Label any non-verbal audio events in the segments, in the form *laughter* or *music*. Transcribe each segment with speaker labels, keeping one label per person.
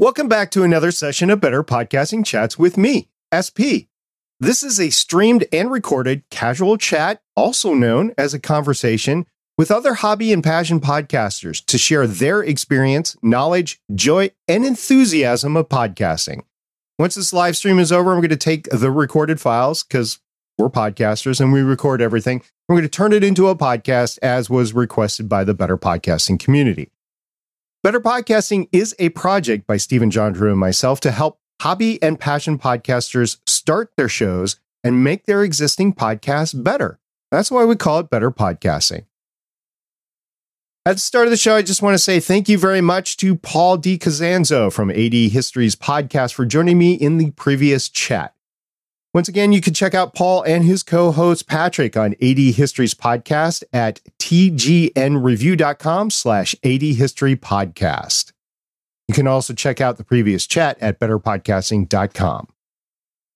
Speaker 1: Welcome back to another session of Better Podcasting Chats with me, SP. This is a streamed and recorded casual chat, also known as a conversation with other hobby and passion podcasters to share their experience, knowledge, joy, and enthusiasm of podcasting. Once this live stream is over, I'm going to take the recorded files because we're podcasters and we record everything. We're going to turn it into a podcast as was requested by the Better Podcasting community. Better Podcasting is a project by Stephen John Drew and myself to help hobby and passion podcasters start their shows and make their existing podcasts better. That's why we call it Better Podcasting. At the start of the show, I just want to say thank you very much to Paul DiCosanzo from AD History's podcast for joining me in the previous chat. Once again, you can check out Paul and his co host Patrick on AD History's podcast at tgnreview.com slash AD History Podcast. You can also check out the previous chat at betterpodcasting.com.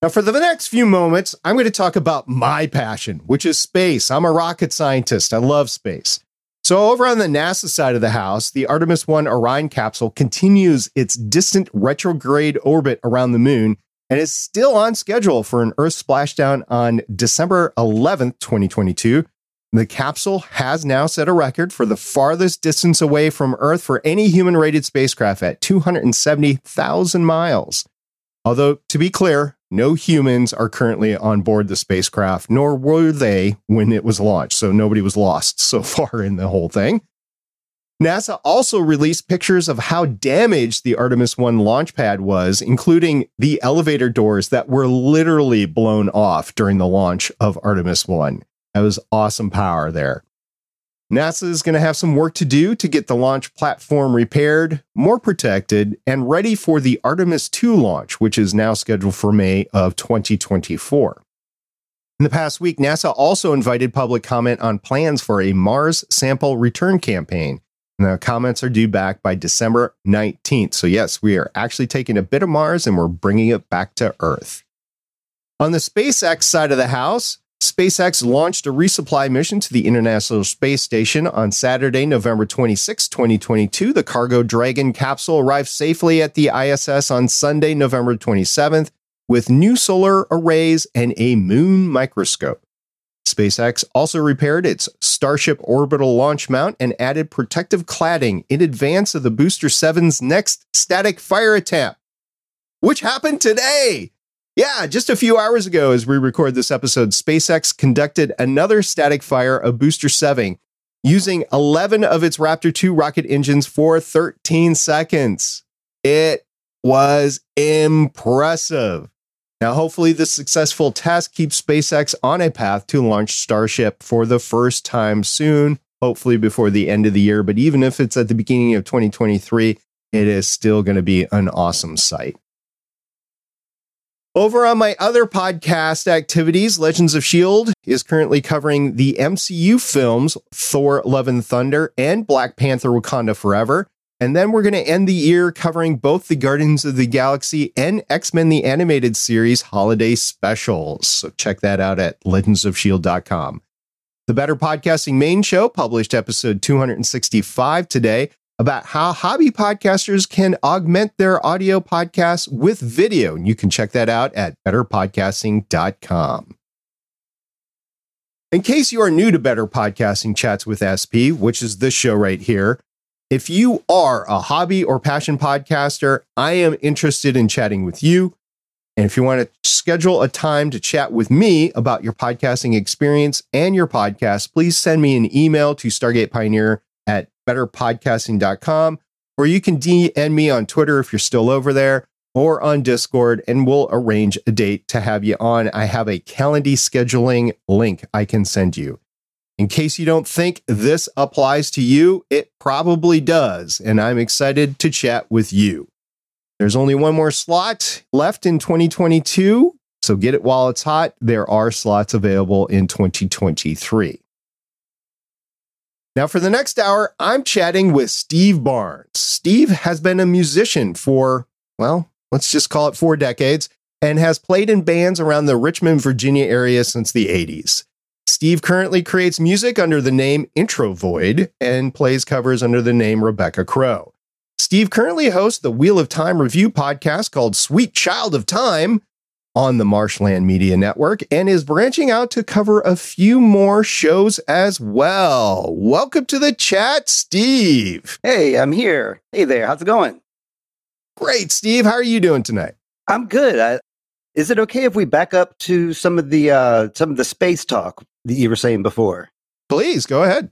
Speaker 1: Now, for the next few moments, I'm going to talk about my passion, which is space. I'm a rocket scientist. I love space. So, over on the NASA side of the house, the Artemis 1 Orion capsule continues its distant retrograde orbit around the moon and is still on schedule for an Earth splashdown on December 11th, 2022. The capsule has now set a record for the farthest distance away from Earth for any human rated spacecraft at 270,000 miles. Although, to be clear, no humans are currently on board the spacecraft, nor were they when it was launched. So nobody was lost *laughs* so far in the whole thing. NASA also released pictures of how damaged the Artemis 1 launch pad was, including the elevator doors that were literally blown off during the launch of Artemis 1. That was awesome power there. NASA is going to have some work to do to get the launch platform repaired, more protected, and ready for the Artemis 2 launch, which is now scheduled for May of 2024. In the past week, NASA also invited public comment on plans for a Mars sample return campaign the comments are due back by December 19th. So, yes, we are actually taking a bit of Mars and we're bringing it back to Earth. On the SpaceX side of the house, SpaceX launched a resupply mission to the International Space Station on Saturday, November 26, 2022. The Cargo Dragon capsule arrived safely at the ISS on Sunday, November 27th, with new solar arrays and a moon microscope. SpaceX also repaired its Starship orbital launch mount and added protective cladding in advance of the Booster 7's next static fire attempt, which happened today. Yeah, just a few hours ago, as we record this episode, SpaceX conducted another static fire of Booster 7 using 11 of its Raptor 2 rocket engines for 13 seconds. It was impressive. Now, hopefully, this successful test keeps SpaceX on a path to launch Starship for the first time soon, hopefully before the end of the year. But even if it's at the beginning of 2023, it is still going to be an awesome sight. Over on my other podcast activities, Legends of S.H.I.E.L.D. is currently covering the MCU films Thor Love and Thunder and Black Panther Wakanda Forever. And then we're going to end the year covering both the Guardians of the Galaxy and X Men the Animated Series holiday specials. So check that out at legendsofshield.com. The Better Podcasting main show published episode 265 today about how hobby podcasters can augment their audio podcasts with video. And you can check that out at betterpodcasting.com. In case you are new to Better Podcasting Chats with SP, which is this show right here, if you are a hobby or passion podcaster, I am interested in chatting with you. And if you want to schedule a time to chat with me about your podcasting experience and your podcast, please send me an email to Stargate Pioneer at betterpodcasting.com, or you can DM me on Twitter if you're still over there or on Discord, and we'll arrange a date to have you on. I have a Calendly scheduling link I can send you. In case you don't think this applies to you, it probably does. And I'm excited to chat with you. There's only one more slot left in 2022. So get it while it's hot. There are slots available in 2023. Now, for the next hour, I'm chatting with Steve Barnes. Steve has been a musician for, well, let's just call it four decades and has played in bands around the Richmond, Virginia area since the 80s. Steve currently creates music under the name Introvoid and plays covers under the name Rebecca Crow. Steve currently hosts the Wheel of Time review podcast called Sweet Child of Time on the Marshland Media Network and is branching out to cover a few more shows as well. Welcome to the chat, Steve.
Speaker 2: Hey, I'm here. Hey there. How's it going?
Speaker 1: Great, Steve. How are you doing tonight?
Speaker 2: I'm good. I, is it okay if we back up to some of the uh, some of the space talk that you were saying before?
Speaker 1: Please go ahead.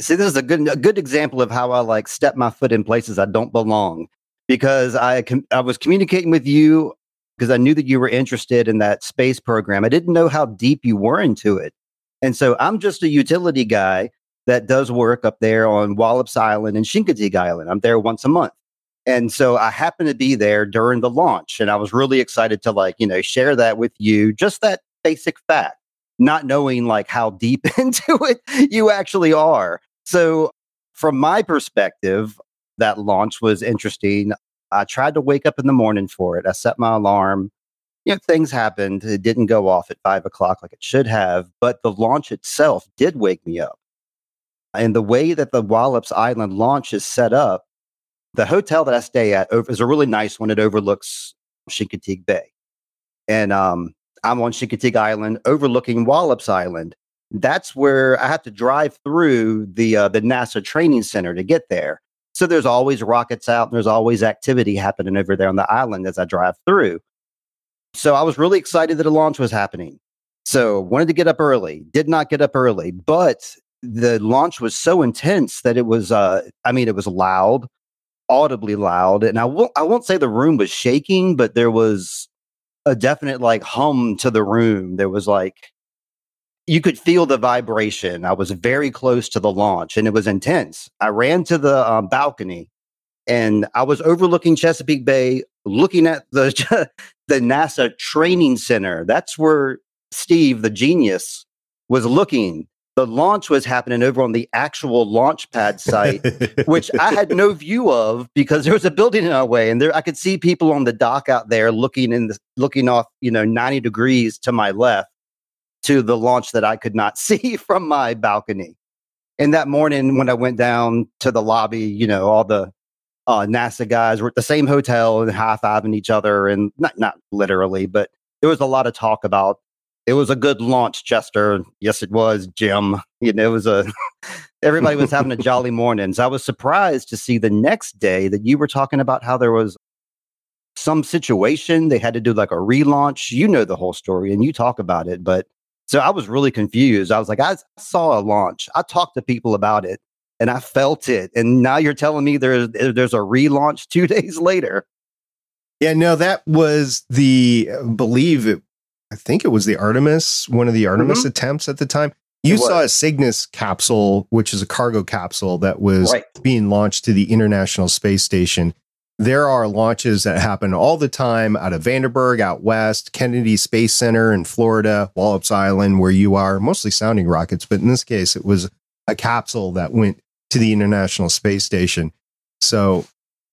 Speaker 2: See, this is a good a good example of how I like step my foot in places I don't belong because I com- I was communicating with you because I knew that you were interested in that space program. I didn't know how deep you were into it. And so I'm just a utility guy that does work up there on Wallops Island and Chincoteague Island. I'm there once a month. And so I happened to be there during the launch and I was really excited to like, you know, share that with you, just that basic fact, not knowing like how deep *laughs* into it you actually are. So from my perspective, that launch was interesting. I tried to wake up in the morning for it. I set my alarm. You know, things happened. It didn't go off at five o'clock like it should have, but the launch itself did wake me up. And the way that the Wallops Island launch is set up, the hotel that I stay at is a really nice one. It overlooks Chincoteague Bay. And um, I'm on Chincoteague Island overlooking Wallops Island. That's where I have to drive through the uh, the NASA training center to get there. So there's always rockets out and there's always activity happening over there on the island as I drive through. So I was really excited that a launch was happening. So wanted to get up early, did not get up early, but the launch was so intense that it was uh I mean it was loud, audibly loud, and I won't I won't say the room was shaking, but there was a definite like hum to the room. There was like you could feel the vibration. I was very close to the launch and it was intense. I ran to the um, balcony and I was overlooking Chesapeake Bay, looking at the, *laughs* the NASA training center. That's where Steve, the genius, was looking. The launch was happening over on the actual launch pad site, which I had no *laughs* view of because there was a building in our way, and there I could see people on the dock out there looking in the, looking off, you know, ninety degrees to my left to the launch that I could not *laughs* see from my balcony. And that morning when I went down to the lobby, you know, all the uh, NASA guys were at the same hotel and high fiving each other, and not not literally, but there was a lot of talk about it was a good launch, Chester. Yes, it was, Jim. You know, it was a *laughs* everybody was having a *laughs* jolly morning. So I was surprised to see the next day that you were talking about how there was some situation they had to do like a relaunch. You know the whole story and you talk about it, but so I was really confused. I was like, I saw a launch. I talked to people about it and I felt it. And now you're telling me there's there's a relaunch two *laughs* days later.
Speaker 1: Yeah, no, that was the I believe it, I think it was the Artemis, one of the Artemis mm-hmm. attempts at the time. You saw a Cygnus capsule, which is a cargo capsule that was right. being launched to the International Space Station there are launches that happen all the time out of Vandenberg, out west, Kennedy Space Center in Florida, Wallops Island, where you are, mostly sounding rockets. But in this case, it was a capsule that went to the International Space Station. So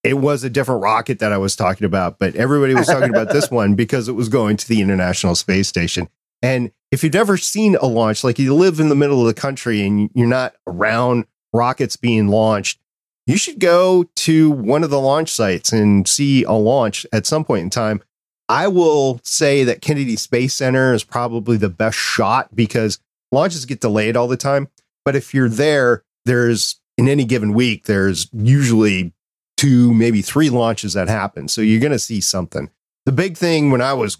Speaker 1: it was a different rocket that I was talking about, but everybody was talking about this *laughs* one because it was going to the International Space Station. And if you've never seen a launch, like you live in the middle of the country and you're not around rockets being launched, you should go to one of the launch sites and see a launch at some point in time. I will say that Kennedy Space Center is probably the best shot because launches get delayed all the time. But if you're there, there's in any given week, there's usually two, maybe three launches that happen. So you're going to see something. The big thing when I was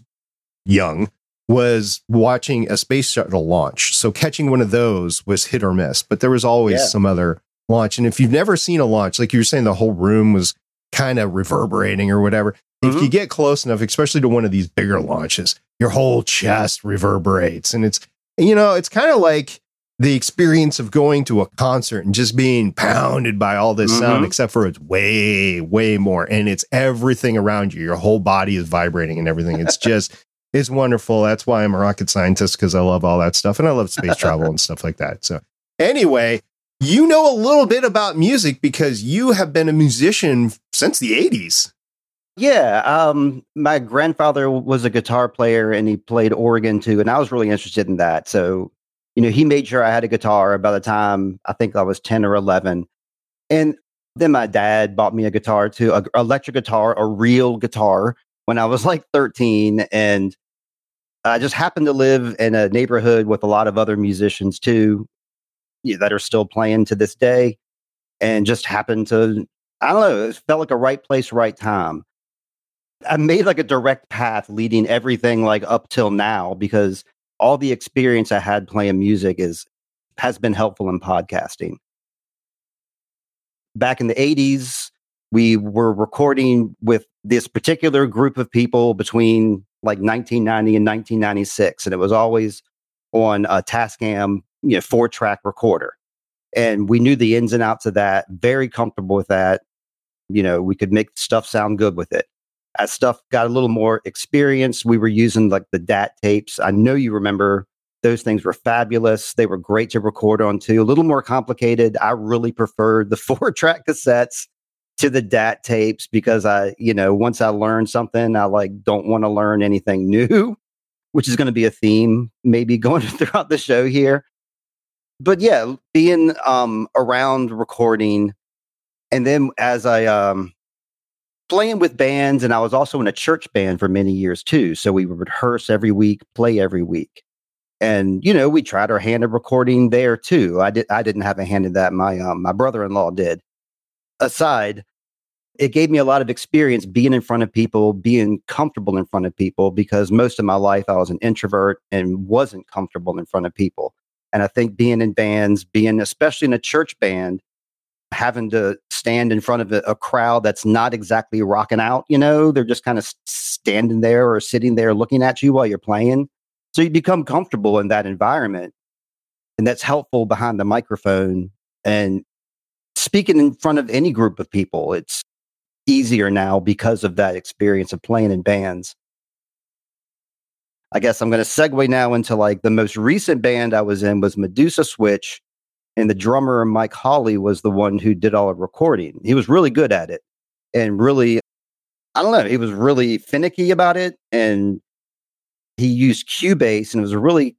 Speaker 1: young was watching a space shuttle launch. So catching one of those was hit or miss, but there was always yeah. some other launch. And if you've never seen a launch, like you were saying, the whole room was kind of reverberating or whatever. Mm-hmm. If you get close enough, especially to one of these bigger launches, your whole chest reverberates. And it's, you know, it's kind of like the experience of going to a concert and just being pounded by all this mm-hmm. sound, except for it's way, way more. And it's everything around you. Your whole body is vibrating and everything. It's *laughs* just, it's wonderful. That's why I'm a rocket scientist because I love all that stuff and I love space *laughs* travel and stuff like that. So, anyway, you know a little bit about music because you have been a musician since the 80s.
Speaker 2: Yeah, um, my grandfather was a guitar player and he played organ too, and I was really interested in that. So, you know, he made sure I had a guitar by the time I think I was 10 or 11. And Then my dad bought me a guitar too, a electric guitar, a real guitar when I was like 13. And I just happened to live in a neighborhood with a lot of other musicians too that are still playing to this day. And just happened to, I don't know, it felt like a right place, right time. I made like a direct path leading everything like up till now because all the experience I had playing music is has been helpful in podcasting. Back in the 80s, we were recording with this particular group of people between like 1990 and 1996 and it was always on a Tascam, you know, four track recorder. And we knew the ins and outs of that, very comfortable with that. You know, we could make stuff sound good with it as stuff got a little more experience, we were using like the DAT tapes. I know you remember those things were fabulous. They were great to record on too. A little more complicated. I really preferred the *laughs* four track cassettes to the DAT tapes because I, you know, once I learned something, I like don't want to learn anything new, *laughs* which is going to be a theme maybe going *laughs* throughout the show here. But yeah, being um around recording and then as I um playing with bands and I was also in a church band for many years too. So we would rehearse every week, play every week. And you know, we tried our hand at recording there too. I did I didn't have a hand in that. My um, my brother-in-law did. Aside, it gave me a lot of experience being in front of people, being comfortable in front of people because most of my life I was an introvert and wasn't comfortable in front of people. And I think being in bands, being especially in a church band, having to stand in front of a, a, crowd that's not exactly rocking out, you know, they're just kind of standing there or sitting there looking at you while you're playing. So you become comfortable in that environment. And that's helpful behind the microphone and speaking in front of any group of people. It's easier now because of that experience of playing in bands. I guess I'm going to segue now into like the most recent band I was in was Medusa Switch and the drummer Mike Holly was the one who did all the recording. He was really good at it and really I don't know, he was really finicky about it and he used Cubase and it was really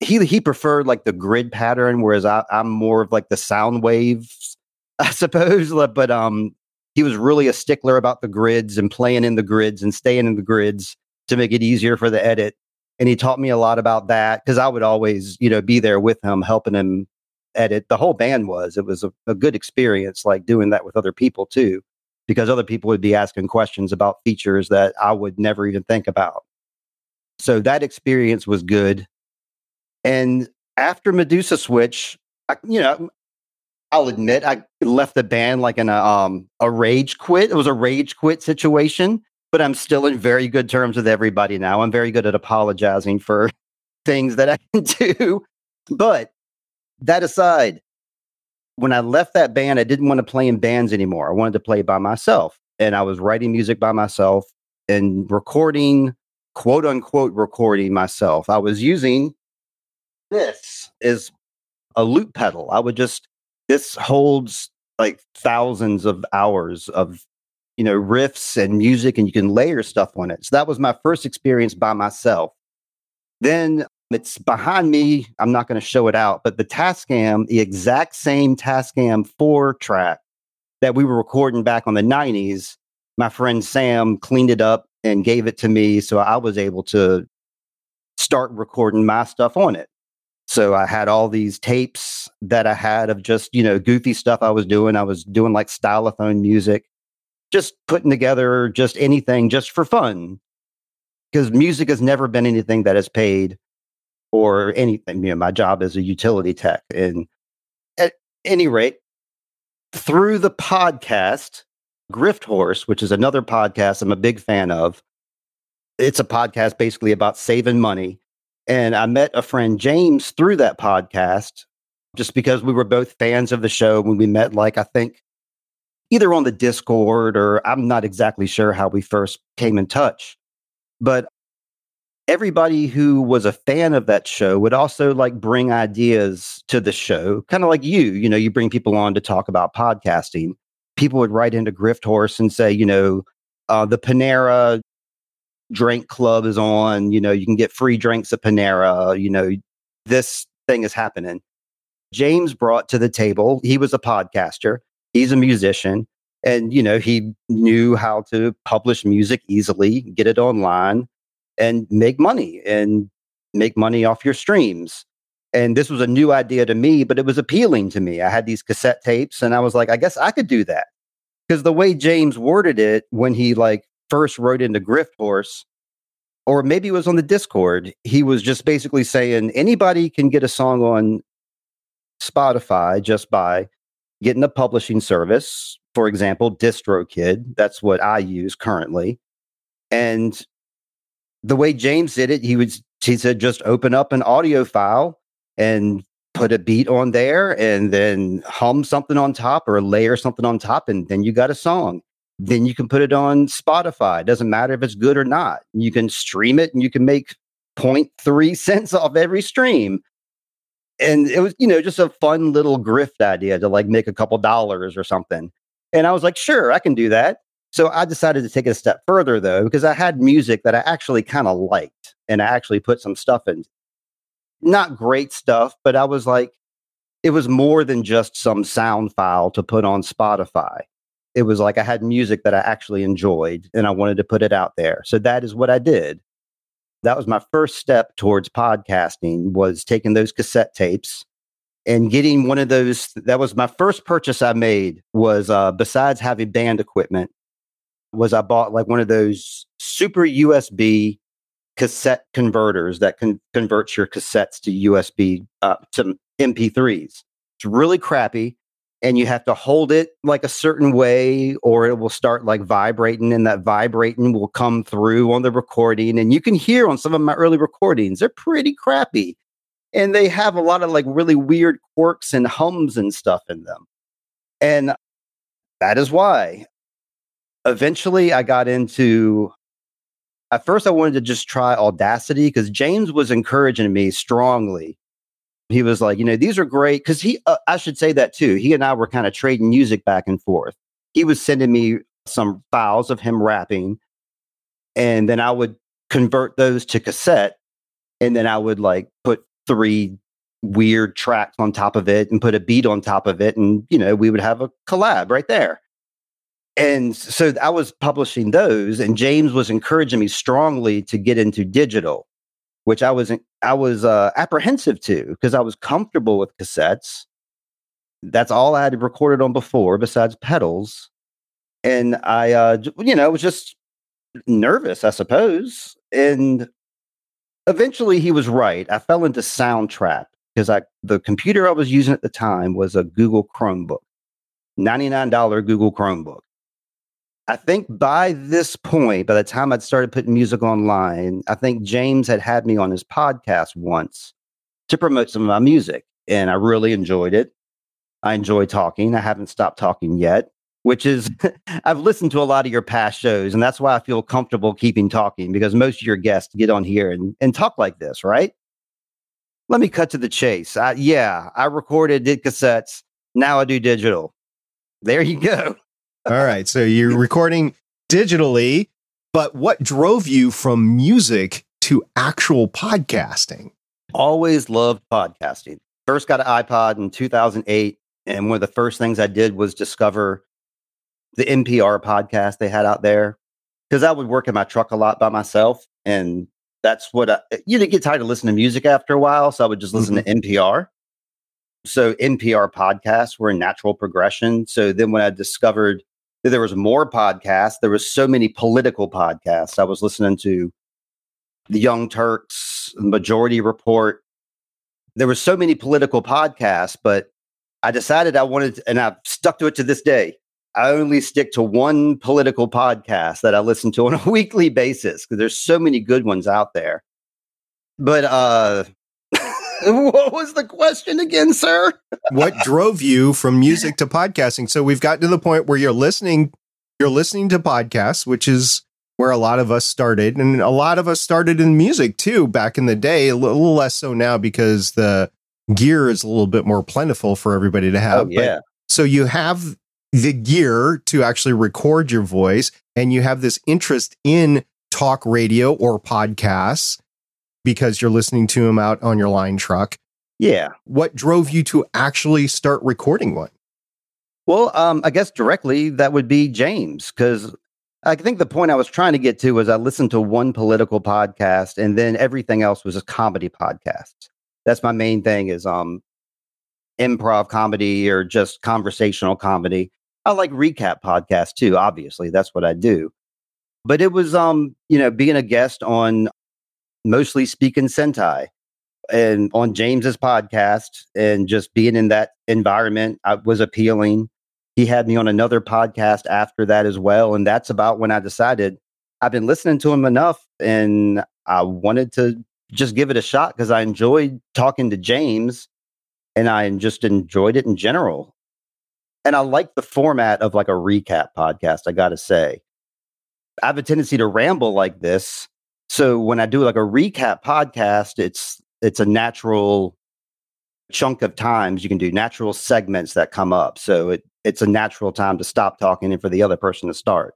Speaker 2: he he preferred like the grid pattern whereas I, I'm more of like the sound waves *laughs* I suppose but um he was really a stickler about the grids and playing in the grids and staying in the grids to make it easier for the edit and he taught me a lot about that because I would always, you know, be there with him, helping him edit. The whole band was. It was a, a good experience, like doing that with other people too, because other people would be asking questions about features that I would never even think about. So that experience was good. And after Medusa Switch, I, you know, I'll admit I left the band like in a um a rage quit. It was a rage quit situation, but I'm still in very good terms with everybody now. I'm very good at apologizing for *laughs* things that I can *laughs* do. But that aside, when I left that band, I didn't want to play in bands anymore. I wanted to play by myself. And I was writing music by myself and recording, quote unquote, recording myself. I was using this as a loop pedal. I would just, this holds like thousands of hours of, you know, riffs and music, and you can layer stuff on it. So that was my first experience by myself. Then it's behind me. I'm not going to show it out, but the Tascam, the exact same Tascam 4 track that we were recording back on the 90s, my friend Sam cleaned it up and gave it to me. So I was able to start recording my stuff on it. So I had all these tapes that I had of just, you know, goofy stuff I was doing. I was doing like stylophone music, just putting together just anything just for fun. Because music has never been anything that has paid or anything. You know, my job is a utility tech. And at any rate, through the podcast, Grift Horse, which is another podcast I'm a big fan of, it's a podcast basically about saving money. And I met a friend, James, through that podcast, just because we were both fans of the show when we met, like, I think either on the Discord or I'm not exactly sure how we first came in touch. But everybody who was a fan of that show would also like bring ideas to the show, kind of like you. You know, you bring people on to talk about podcasting. People would write into Grift Horse and say, you know, uh, the Panera drink club is on. You know, you can get free drinks at Panera. You know, this thing is happening. James brought to the table, he was a podcaster. He's a musician and, you know, he knew how to publish music easily, get it online and make money and make money off your streams. And this was a new idea to me, but it was appealing to me. I had these cassette tapes and I was like, I guess I could do that. Because the way James worded it when he like first wrote into Grift Horse, or maybe it was on the Discord, he was just basically saying anybody can get a song on Spotify just by getting a publishing service. For example, DistroKid. That's what I use currently. And the way James did it, he was he said just open up an audio file and put a beat on there and then hum something on top or layer something on top and then you got a song. Then you can put it on spotify. It doesn't matter if it's good or not. You can stream it and you can make 0.3 cents off every stream. And it was you know just a fun little grift idea to like make a couple dollars or something. And i was like sure i can do that so i decided to take it a step further though because i had music that i actually kind of liked and i actually put some stuff in not great stuff, but I was like, it was more than just some sound file to put on Spotify. It was like I had music that I actually enjoyed and I wanted to put it out there. So that is what I did. That was my first step towards podcasting was taking those cassette tapes and getting one of those that was my first purchase I made was uh, besides having band equipment was I bought like one of those super USB cassette converters that can convert your cassettes to USB uh, to MP3s. It's really crappy, and you have to hold it like a certain way, or it will start like vibrating, and that vibrating will come through on the recording. And you can hear on some of my early recordings, they're pretty crappy, and they have a lot of like really weird quirks and hums and stuff in them. And that is why eventually I got into at first I wanted to just try Audacity because James was encouraging me strongly. He was like, you know, these are great because he, uh, I should say that too. He and I were kind of trading music back and forth. He was sending me some files of him rapping, and then I would convert those to cassette, and then I would like put three weird tracks on top of it and put a beat on top of it, and you know, we would have a collab right there and so I was publishing those, and James was encouraging me strongly to get into digital, which I was I was uh, apprehensive to because I was comfortable with cassettes. That's all I had recorded on before, besides pedals, and I, uh, you know, was just nervous, I suppose. And eventually, he was right. I fell into Soundtrap because I the computer I was using at the time was a Google Chromebook, ninety nine dollar Google Chromebook I think by this point, by the time I'd started putting music online, I think James had had me on his podcast once to promote some of my music, and I really enjoyed it. I enjoy talking. I haven't stopped talking yet, which is, *laughs* I've listened to a lot of your past shows, and that's why I feel comfortable keeping talking because most of your guests get on here and, and talk like this, right? Let me cut to the chase. I, yeah, I recorded, did cassettes. Now I do digital. There you go.
Speaker 1: All right. So you're *laughs* recording digitally, but what drove you from music to actual podcasting?
Speaker 2: Always loved podcasting. First got an iPod in 2008. And one of the first things I did was discover the NPR podcast they had out there. Because I would work in my truck a lot by myself. And that's what I, you didn't get tired of listening to music after a while. So I would just listen mm-hmm. to NPR. So NPR podcasts were a natural progression. So then when I discovered there was more podcasts. There was so many political podcasts. I was listening to the Young Turks, Majority Report. There were so many political podcasts, but I decided I wanted, and I've stuck to it to this day. I only stick to one political podcast that I listen to on a *laughs* weekly basis because there's so many good ones out there. But uh, *laughs* what was the question again, sir?
Speaker 1: what drove you from music to podcasting? So we've gotten to the point where you're listening, you're listening to podcasts, which is where a lot of us started. And a lot of us started in music too back in the day, a little less so now because the gear is a little bit more plentiful for everybody to have.
Speaker 2: Oh, yeah. But,
Speaker 1: so you have the gear to actually record your voice and you have this interest in talk radio or podcasts because you're listening to them out on your line truck.
Speaker 2: Yeah.
Speaker 1: What drove you to actually start recording one?
Speaker 2: Well, um, I guess directly that would be James, because I think the point I was trying to get to was I listened to one political podcast and then everything else was a comedy podcast. That's my main thing is um improv comedy or just conversational comedy. I like recap podcasts too, obviously. That's what I do. But it was um, you know, being a guest on mostly speaking Sentai and on James's podcast and just being in that environment I was appealing. He had me on another podcast after that as well. And that's about when I decided I've been listening to him enough and I wanted to just give it a shot because I enjoyed talking to James and I just enjoyed it in general. And I like the format of like a recap podcast, I got to say. I have a tendency to ramble like this. So when I do like a recap podcast, it's it's a natural chunk of times you can do natural segments that come up. So it it's a natural time to stop talking and for the other person to start.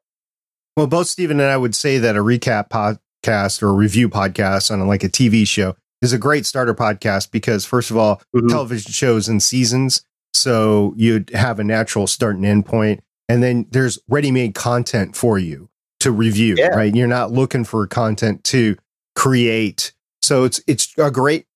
Speaker 1: Well, both Stephen and I would say that a recap podcast or a review podcast on like a TV show is a great starter podcast because first of all, mm-hmm. television shows in seasons, so you'd have a natural start and end point, and then there's ready-made content for you to review. Yeah. Right, you're not looking for content to create. So it's it's a great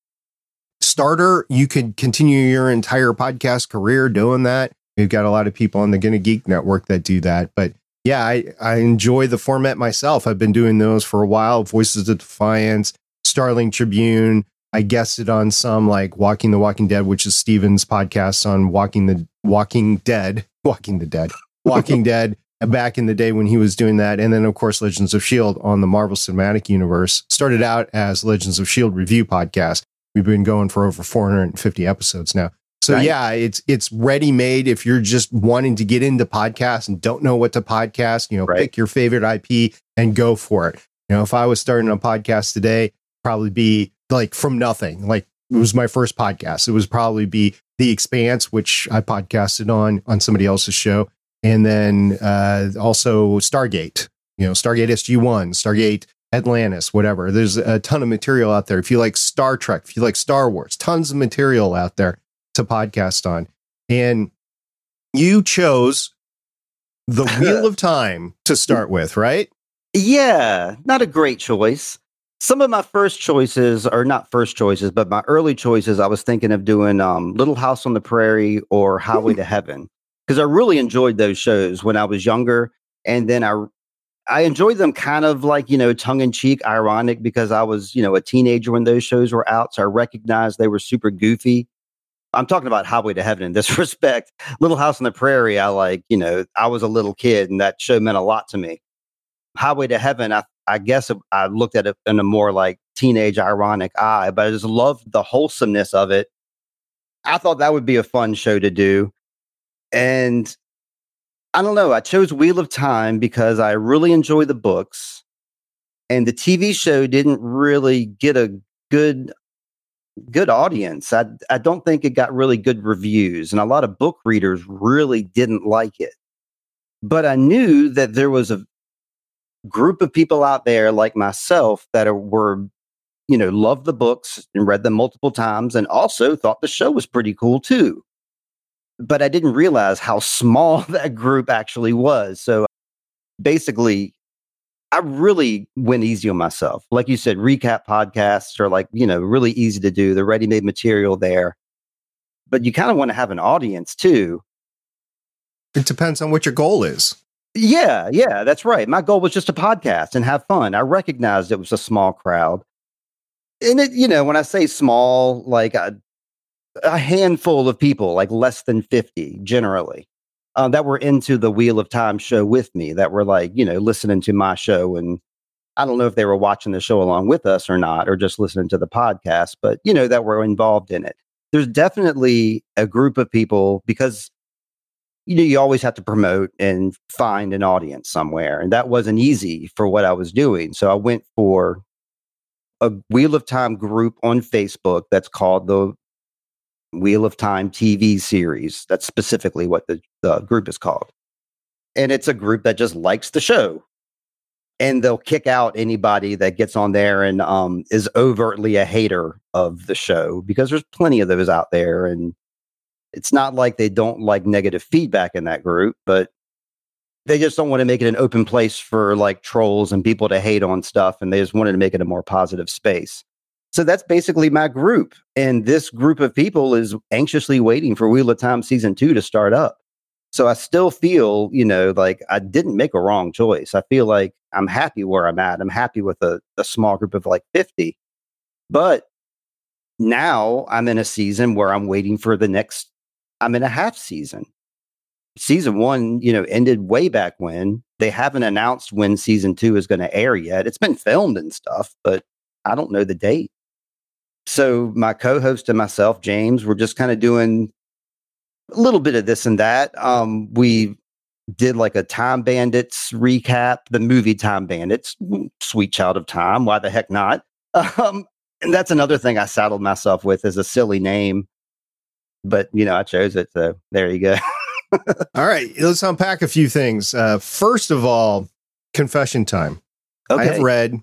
Speaker 1: starter. You could continue your entire podcast career doing that. We've got a lot of people on the Gonna Geek network that do that, but yeah, I, I enjoy the format myself. I've been doing those for a while. Voices of Defiance, Starling Tribune. I guessed it on some like Walking the Walking Dead, which is Steven's podcast on Walking the Walking Dead, *laughs* Walking the Dead, Walking *laughs* Dead. Back in the day when he was doing that, and then of course Legends of Shield on the Marvel Cinematic Universe started out as Legends of Shield review podcast. We've been going for over 450 episodes now. So right. yeah, it's it's ready made. If you're just wanting to get into podcasts and don't know what to podcast, you know, right. pick your favorite IP and go for it. You know, if I was starting a podcast today, probably be like from nothing. Like it was my first podcast. It was probably be The Expanse, which I podcasted on on somebody else's show, and then uh, also Stargate. You know, Stargate SG One, Stargate Atlantis, whatever. There's a ton of material out there. If you like Star Trek, if you like Star Wars, tons of material out there to podcast on. And you chose the *laughs* Wheel of Time to start with, right?
Speaker 2: Yeah, not a great choice. Some of my first choices are not first choices, but my early choices, I was thinking of doing um, Little House on the Prairie or Highway to *laughs* Heaven because I really enjoyed those shows when I was younger. And then I I enjoyed them kind of like, you know, tongue in cheek, ironic because I was, you know, a teenager when those shows were out. So I recognized they were super goofy. I'm talking about Highway to Heaven in this *laughs* respect. Little House on the Prairie, I like, you know, I was a little kid and that show meant a lot to me. Highway to Heaven, I, I guess I looked at it in a more like teenage ironic eye, but I just loved the wholesomeness of it. I thought that would be a fun show to do. And I don't know, I chose Wheel of Time because I really enjoy the books. And the TV show didn't really get a good good audience. I I don't think it got really good reviews, and a lot of book readers really didn't like it. But I knew that there was a group of people out there like myself that are, were, you know, loved the books and read them multiple times, and also thought the show was pretty cool too. But I didn't realize how small *laughs* that group actually was. So basically, I really went easy on myself. Like you said, recap podcasts are like, you know, really easy to do. The ready made material there. But you kind of want to have an audience too.
Speaker 1: It depends on what your goal is.
Speaker 2: Yeah, yeah, that's right. My goal was just a podcast and have fun. I recognized it was a small crowd. And it, you know, when I say small, like a, a handful of people, like less than 50 generally uh, that were into the Wheel of Time show with me, that were like, you know, listening to my show. And I don't know if they were watching the show along with us or not, or just listening to the podcast, but, you know, that were involved in it. There's definitely a group of people because, you know, you always have to promote and find an audience somewhere. And that wasn't easy for what I was doing. So I went for a Wheel of Time group on Facebook that's called the Wheel of Time TV series. That's specifically what the, the group is called. And it's a group that just likes the show. And they'll kick out anybody that gets on there and um, is overtly a hater of the show because there's plenty of those out there. And It's not like they don't like negative feedback in that group, but they just don't want to make it an open place for like trolls and people to hate on stuff. And they just wanted to make it a more positive space. So that's basically my group. And this group of people is anxiously waiting for Wheel of Time season two to start up. So I still feel, you know, like I didn't make a wrong choice. I feel like I'm happy where I'm at. I'm happy with a, a small group of like 50. But now I'm in a season where I'm waiting for the next, I'm in a half season. Season one, you know, ended way back when. They haven't announced when season two is going to air yet. It's been filmed and stuff, but I don't know the date. So my co-host and myself, James, we're just kind of doing a little bit of this and that. Um, we did like a Time Bandits recap, the movie Time Bandits, Sweet Child of Time. Why the heck not? *laughs* Um, and that's another thing I saddled myself with as a silly name, but you know I chose it, so there you go. *laughs*
Speaker 1: all right, let's unpack a few things. Uh, first of all, confession time. Okay. I have read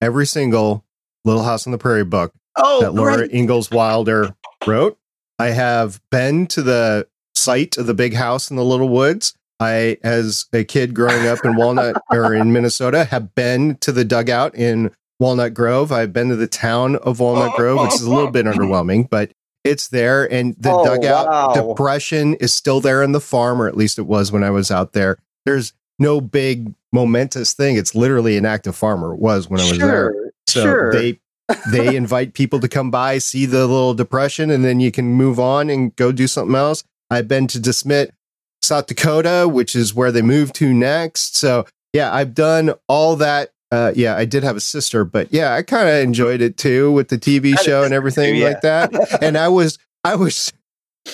Speaker 1: every single Little House on the Prairie book oh, that Laura right. Ingalls Wilder wrote. I have been to the site of the big house in the little woods. I, as a kid growing up in Walnut or in Minnesota, have been to the dugout in Walnut Grove. I've been to the town of Walnut Grove, which is a little bit underwhelming, but it's there. And the oh, dugout wow. depression is still there in the farm, or at least it was when I was out there. There's no big momentous thing. It's literally an active farmer. It was when I was sure, there. So sure. they they invite people to come by, see the little depression, and then you can move on and go do something else. I've been to DeSmet, South Dakota, which is where they moved to next. So yeah, I've done all that. Uh, yeah, I did have a sister, but yeah, I kind of enjoyed it too with the TV show and everything yeah. like that. And I was, I was,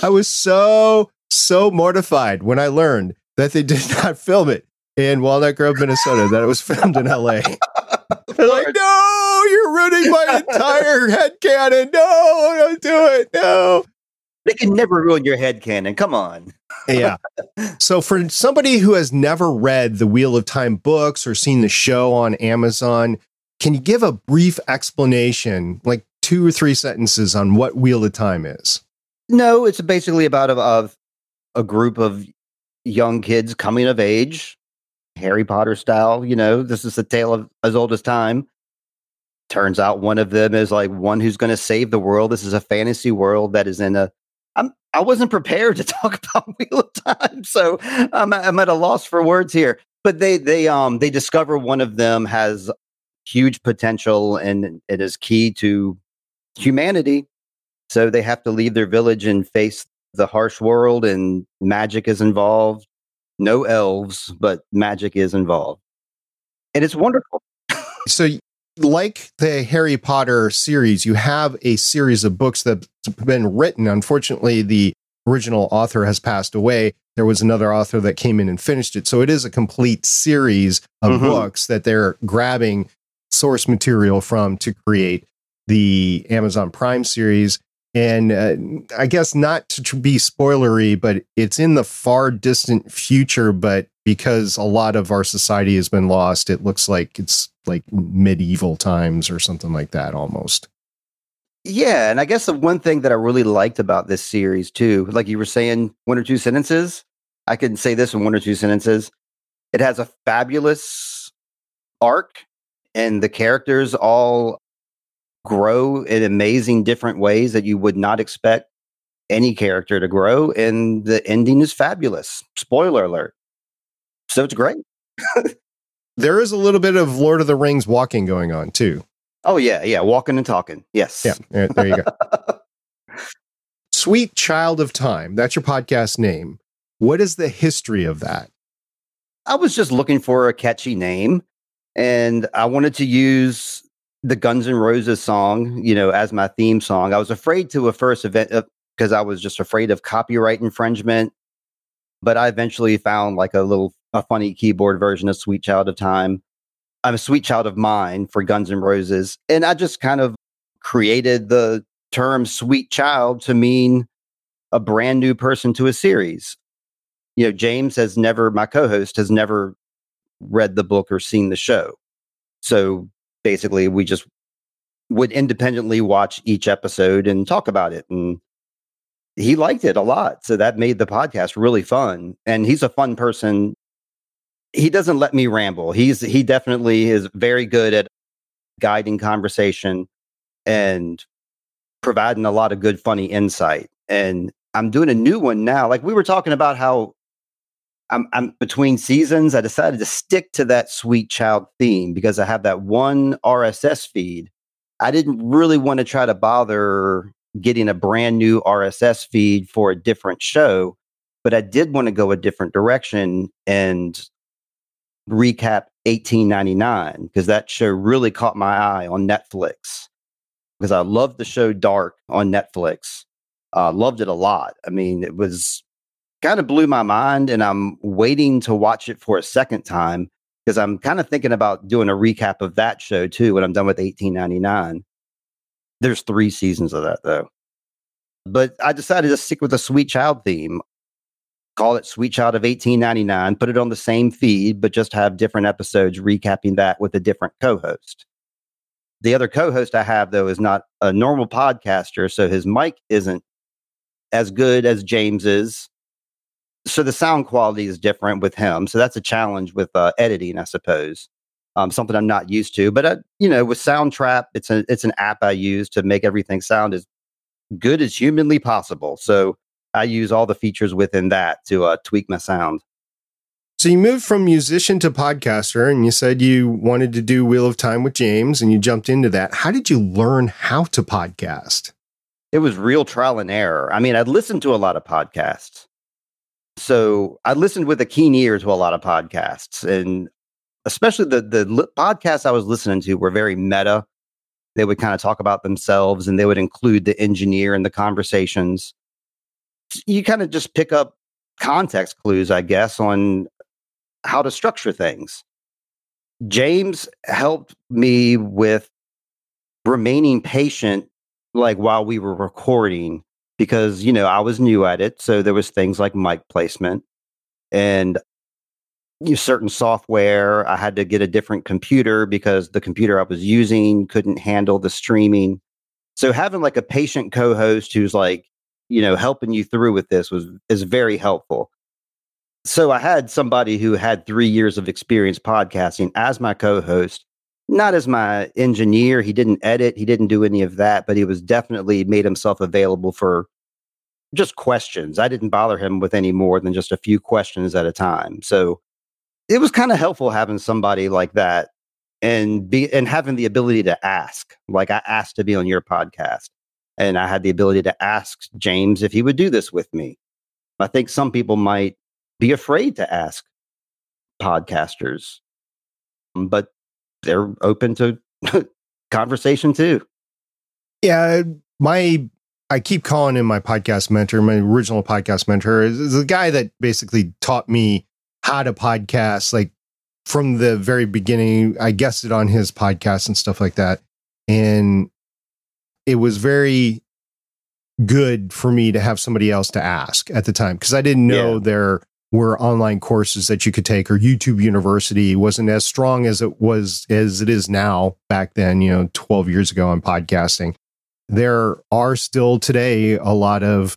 Speaker 1: I was so so mortified when I learned that they did *laughs* not film it in Walnut Grove, Minnesota. That it was filmed in L.A. *laughs* They're like, no, you're ruining my *laughs* entire head canon. No, don't do it. No.
Speaker 2: They can never ruin your head canon. Come on.
Speaker 1: yeah. So for somebody who has never read the Wheel of Time books or seen the show on Amazon, can you give a brief explanation, like two or three sentences on what Wheel of Time is?
Speaker 2: No, it's basically about a, a, a group of young kids coming of age, Harry Potter style. You know, this is a tale of as old as time. Turns out one of them is like one who's going to save the world. This is a fantasy world that is in a I'm I wasn't prepared to *laughs* talk about Wheel of Time, so I'm, I'm at a loss for words here. But they they um they discover one of them has huge potential and it is key to humanity. So they have to leave their village and face the harsh world, and magic is involved. No elves, but magic is involved, and it's wonderful.
Speaker 1: so like the Harry Potter series, you have a series of books that have been written. Unfortunately, the original author has passed away. There was another author that came in and finished it. So it is a complete series of mm-hmm. books that they're grabbing source material from to create the Amazon Prime series. And uh, I guess not to be spoilery, but it's in the far distant future. But because a lot of our society has been lost, it looks like it's like medieval times or something like that almost.
Speaker 2: Yeah, and I guess the one thing that I really liked about this series too, like you were saying, one or two sentences. I can say this in one or two sentences. It has a fabulous arc, and the characters all grow in amazing different ways that you would not expect any character to grow. And the ending is fabulous. Spoiler alert. So it's great. *laughs*
Speaker 1: there is a little bit of Lord of the Rings walking going on too.
Speaker 2: Oh yeah, yeah, walking and talking. Yes.
Speaker 1: Yeah, there you go. *laughs* Sweet Child of Time. That's your podcast name. What is the history of that?
Speaker 2: I was just looking for a catchy name and I wanted to use the Guns N' Roses song, you know, as my theme song. I was afraid to a first event because uh, I was just afraid of copyright infringement, but I eventually found like a little a funny keyboard version of Sweet Child of Time. I'm a sweet child of mine for Guns N' Roses. And I just kind of created the term sweet child to mean a brand new person to a series. You know, James has never, my co host has never read the book or seen the show. So basically, we just would independently watch each episode and talk about it. And he liked it a lot. So that made the podcast really fun. And he's a fun person. He doesn't let me ramble. He's he definitely is very good at guiding conversation and providing a lot of good funny insight. And I'm doing a new one now. Like we were talking about how I'm, I'm between seasons. I decided to stick to that sweet child theme because I have that one RSS feed. I didn't really want to try to bother getting a brand new RSS feed for a different show, but I did want to go a different direction and recap 1899 because that show really caught my eye on Netflix because I loved the show Dark on Netflix. Uh, loved it a lot. I mean, it was kind of blew my mind, and I'm waiting to watch it for a second time because I'm kind of thinking about doing a recap of that show too when I'm done with 1899. There's three seasons of that though. But I decided to stick with the Sweet Child theme. Call it Sweet Child of 1899, put it on the same feed, but just have different episodes recapping that with a different co host. The other co host I have, though, is not a normal podcaster, so his mic isn't as good as James is. So the sound quality is different with him. So that's a challenge with uh, editing, I suppose. Um, something I'm not used to. But uh, you know, with Soundtrap, it's a it's an app I use to make everything sound as good as humanly possible. So I use all the features within that to uh, tweak my sound.
Speaker 1: So you moved from musician to podcaster, and you said you wanted to do Wheel of Time with James, and you jumped into that. How did you learn how to podcast?
Speaker 2: It was real trial and error. I mean, I'd listened to a lot of podcasts. So I listened with a keen ear to a lot of podcasts, and especially the the podcasts I was listening to were very meta they would kind of talk about themselves and they would include the engineer in the conversations. You kind of just pick up context clues, I guess, on how to structure things. James helped me with remaining patient like while we were recording because you know I was new at it so there was things like mic placement and use certain software. I had to get a different computer because the computer I was using couldn't handle the streaming. So having like a patient co-host who's like, you know, helping you through with this was is very helpful. So I had somebody who had 3 years of experience podcasting as my co-host, not as my engineer. He didn't edit, he didn't do any of that, but he was definitely made himself available for just questions. I didn't bother him with any more than just a few questions at a time. So it was kind of helpful having somebody like that and be and having the ability to ask. Like I asked to be on your podcast, and I had the ability to ask James if he would do this with me. I think some people might be afraid to ask podcasters, but they're open to *laughs* conversation too.
Speaker 1: Yeah, my I keep calling him my podcast mentor. My original podcast mentor is, is the guy that basically taught me how to podcast like from the very beginning. I guessed it on his podcast and stuff like that. And it was very good for me to have somebody else to ask at the time because I didn't know yeah. there were online courses that you could take or YouTube University wasn't as strong as it was as it is now back then, you know, 12 years ago on podcasting. There are still today a lot of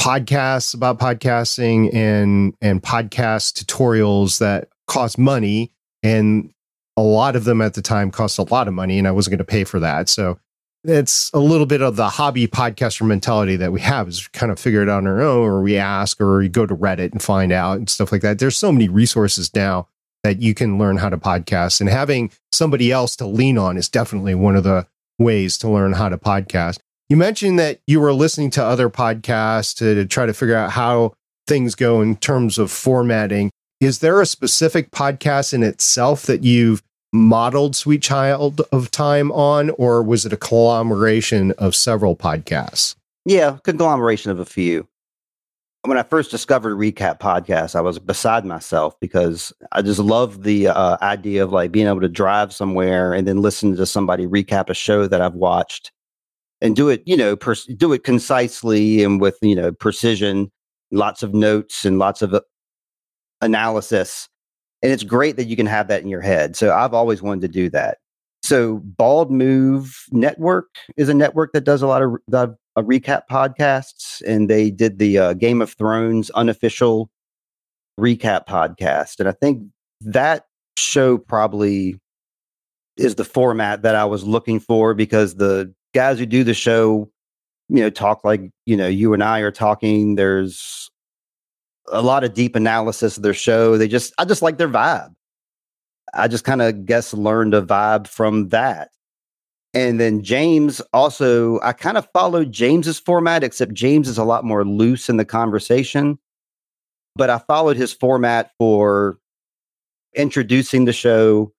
Speaker 1: podcasts about podcasting and and podcast tutorials that cost money and a lot of them at the time cost a lot of money and I wasn't going to pay for that. So it's a little bit of the hobby podcaster mentality that we have is kind of figure it out on our own or we ask or you go to Reddit and find out and stuff like that. There's so many resources now that you can learn how to podcast and having somebody else to lean on is definitely one of the ways to learn how to podcast. You mentioned that you were listening to other podcasts to, to try to figure out how things go in terms of formatting. Is there a specific podcast in itself that you've modeled Sweet Child of Time on, or was it a conglomeration of several podcasts?
Speaker 2: Yeah, conglomeration of a few. When I first discovered Recap Podcast, I was beside myself because I just love the uh, idea of like being able to drive somewhere and then listen to somebody recap a show that I've watched and do it, you know, pers- do it concisely and with, you know, precision, lots of notes and lots of uh, analysis. And it's great that you can have that in your head. So I've always wanted to do that. So Bald Move Network is a network that does a lot of that I've uh, recap podcasts, and they did the uh, Game of Thrones unofficial recap podcast. And I think that show probably is the format that I was looking for because the guys who do the show, you know, talk like, you know, you and I are talking. There's a lot of deep analysis of their show. They just, I just like their vibe. I just kind of guess learned a vibe from that. And then James also, I kind of followed James's format, except James is a lot more loose in the conversation. But I followed his format for introducing the show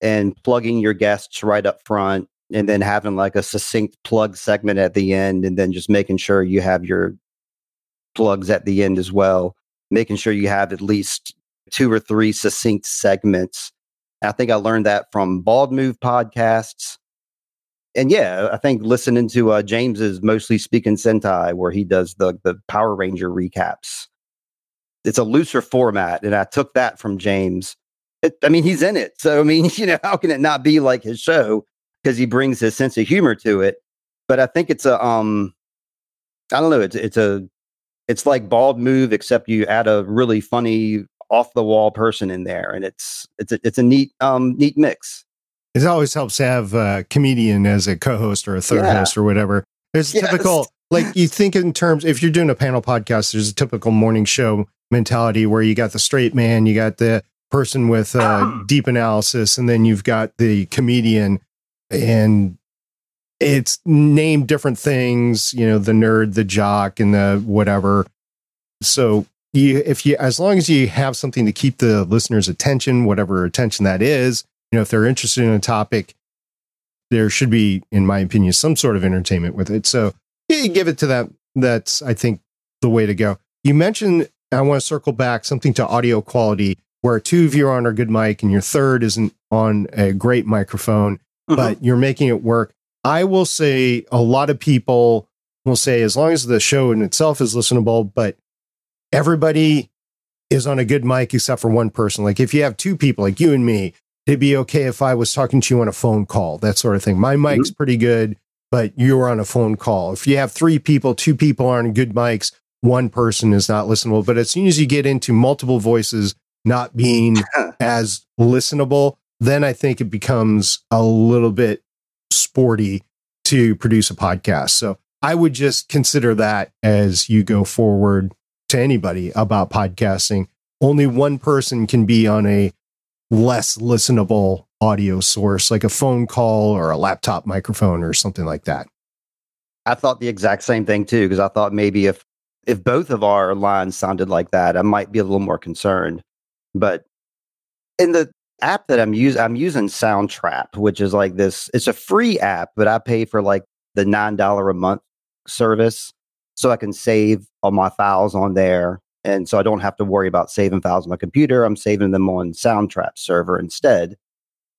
Speaker 2: and plugging your guests right up front, and then having like a succinct plug segment at the end, and then just making sure you have your plugs at the end as well, making sure you have at least two or three succinct segments. I think I learned that from Bald Move podcasts and yeah, I think listening to uh, James's mostly speaking Sentai, where he does the the Power Ranger recaps. It's a looser format, and I took that from James. It, I mean, he's in it, so I mean, *laughs* you know, how can it not be like his show? Because he brings his sense of humor to it. But I think it's a um, I don't know, it's it's a it's like bald move, except you add a really funny off the wall person in there, and it's it's a, it's a neat um neat mix.
Speaker 1: It always helps to have a comedian as a co-host or a third yeah. host or whatever. There's yes. typical, like you think in terms, if you're doing a panel podcast, there's a typical morning show mentality where you got the straight man, you got the person with uh, deep analysis, and then you've got the comedian, and it's named different things. You know, the nerd, the jock, and the whatever. So you, if you, as long as you have something to keep the listener's attention, whatever attention that is, you know, if they're interested in a topic, there should be, in my opinion, some sort of entertainment with it. So you give it to them. That's, I think, the way to go. You mentioned, I want to circle back something to audio quality where two of you are on a good mic and your third isn't on a great microphone, uh-huh. but you're making it work. I will say a lot of people will say, as long as the show in itself is listenable, but everybody is on a good mic except for one person. Like if you have two people, like you and me, it'd be okay if I was talking to you on a phone call, that sort of thing. My mic's mm-hmm. pretty good, but you're on a phone call. If you have three people, two people aren't good mics, one person is not listenable. But as soon as you get into multiple voices not being *laughs* as listenable, then I think it becomes a little bit sporty to produce a podcast. So I would just consider that as you go forward to anybody about podcasting. Only one person can be on a less listenable audio source, like a phone call or a laptop microphone or something like that.
Speaker 2: I thought the exact same thing too, because I thought maybe if if both of our lines sounded like that, I might be a little more concerned. But in the app that I'm using, I'm using Soundtrap, which is like this. It's a free app, but I pay for like the nine dollar a month service, so I can save all my files on there and so I don't have to worry about saving files on my computer. I'm saving them on Soundtrap server instead.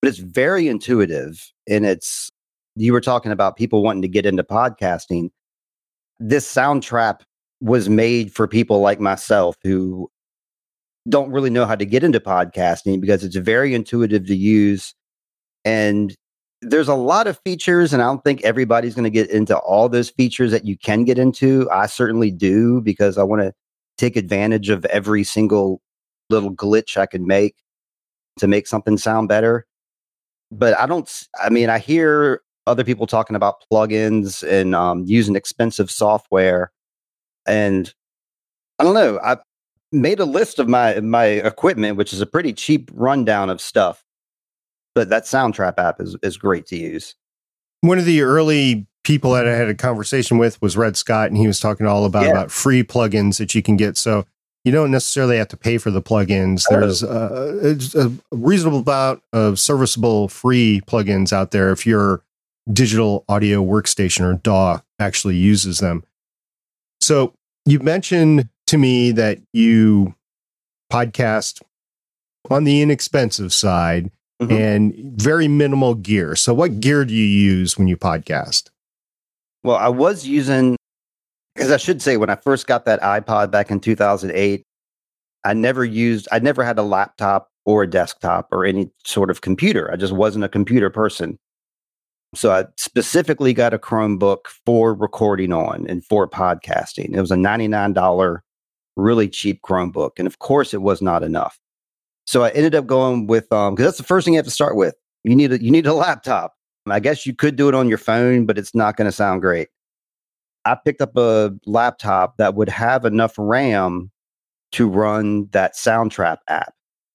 Speaker 2: But it's very intuitive. And it's, you were talking about people wanting to get into podcasting. This Soundtrap was made for people like myself who don't really know how to get into podcasting because it's very intuitive to use. And there's a lot of features, and I don't think everybody's going to get into all those features that you can get into. I certainly do because I want to take advantage of every single little glitch I can make to make something sound better. But I don't, I mean, I hear other people talking about plugins and um, using expensive software. And I don't know, I made a list of my, my equipment, which is a pretty cheap rundown of stuff. But that Soundtrap app is, is great to use.
Speaker 1: One of the early people that I had a conversation with was Red Scott, and he was talking all about yeah. about free plugins that you can get. So you don't necessarily have to pay for the plugins. Oh. There's uh, a, a reasonable amount of serviceable free plugins out there if your digital audio workstation or DAW actually uses them. So you mentioned to me that you podcast on the inexpensive side mm-hmm. and very minimal gear. So what gear do you use when you podcast?
Speaker 2: Well, I was using, because I should say, when I first got that iPod back in 2008, I never used, I never had a laptop or a desktop or any sort of computer. I just wasn't a computer person. So I specifically got a Chromebook for recording on and for podcasting. It was a $99 really cheap Chromebook. And of course it was not enough. So I ended up going with um because that's the first thing you have to start with. You need a you need a *laughs* laptop. I guess you could do it on your phone, but it's not going to sound great. I picked up a laptop that would have enough RAM to run that Soundtrap app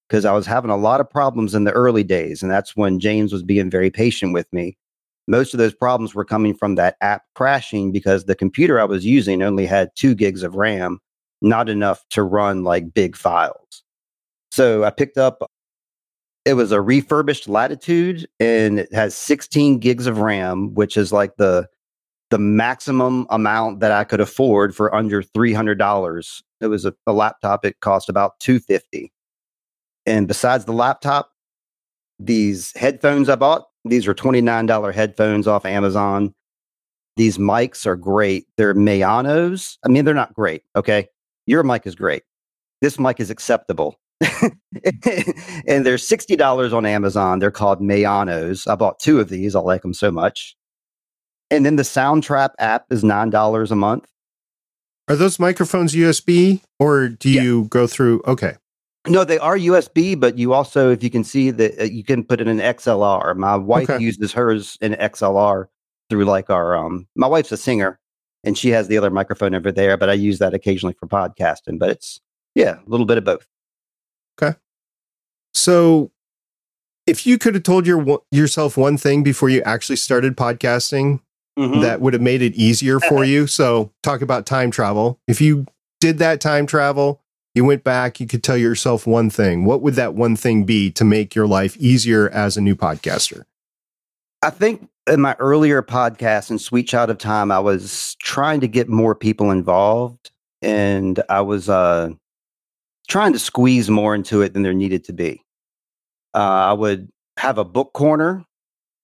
Speaker 2: because I was having a lot of problems in the early days. And that's when James was being very patient with me. Most of those problems were coming from that app crashing because the computer I was using only had two gigs of RAM, not enough to run like big files. So I picked up, it was a refurbished Latitude and it has 16 gigs of RAM, which is like the the maximum amount that I could afford for under $300. It was a, a laptop. It cost about 250. And besides the laptop, these headphones I bought, these are $29 headphones off Amazon. These mics are great. They're Maonos. I mean, they're not great. Okay. Your mic is great. This mic is acceptable. *laughs* and they're $60 on Amazon. They're called Maonos. I bought two of these. I like them so much. And then the Soundtrap app is $9 a month.
Speaker 1: Are those microphones USB or do
Speaker 2: Yeah.
Speaker 1: you go through? Okay.
Speaker 2: No, they are USB, but you also, if you can see that uh, you can put it in an XLR. My wife
Speaker 1: Okay.
Speaker 2: uses hers in XLR through like our, um, my wife's a singer and she has the other microphone over there, but I use that occasionally for podcasting, but it's, yeah, a little bit of both. Okay.
Speaker 1: So if you could have told your yourself one thing before you actually started podcasting
Speaker 2: Mhm.
Speaker 1: that would have made it easier for you. So talk about time travel. If you did that time travel, you went back, you could tell yourself one thing. What would that one thing be to make your life easier as a new podcaster?
Speaker 2: I think in my earlier podcast in Sweet Child of Time, I was trying to get more people involved and I was uh, trying to squeeze more into it than there needed to be. Uh, I would have a book corner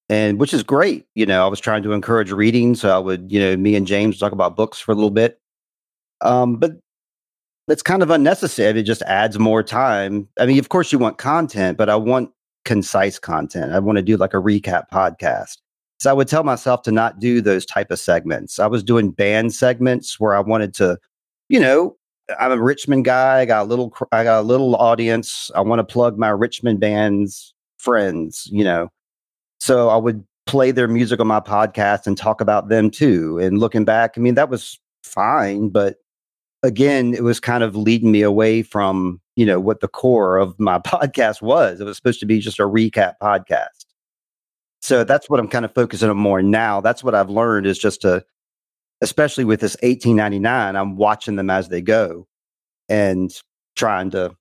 Speaker 2: and which is great. You know, I was trying to encourage reading. So I would, you know, me and James talk about books for a little bit. Um, but that's kind of unnecessary. It just adds more time. I mean, of course you want content, but I want concise content. I want to do like a recap podcast. So I would tell myself to not do those type of segments. I was doing band segments where I wanted to, you know, I'm a Richmond guy. I got a little, I got a little audience. I want to plug my Richmond band's friends, you know. So I would play their music on my podcast and talk about them too. And looking back, I mean, that was fine, but again, it was kind of leading me away from, you know, what the core of my *laughs* podcast was. It was supposed to be just a recap podcast. So that's what I'm kind of focusing on more now. That's what I've learned is just to, especially with this 1899, I'm watching them as they go and trying to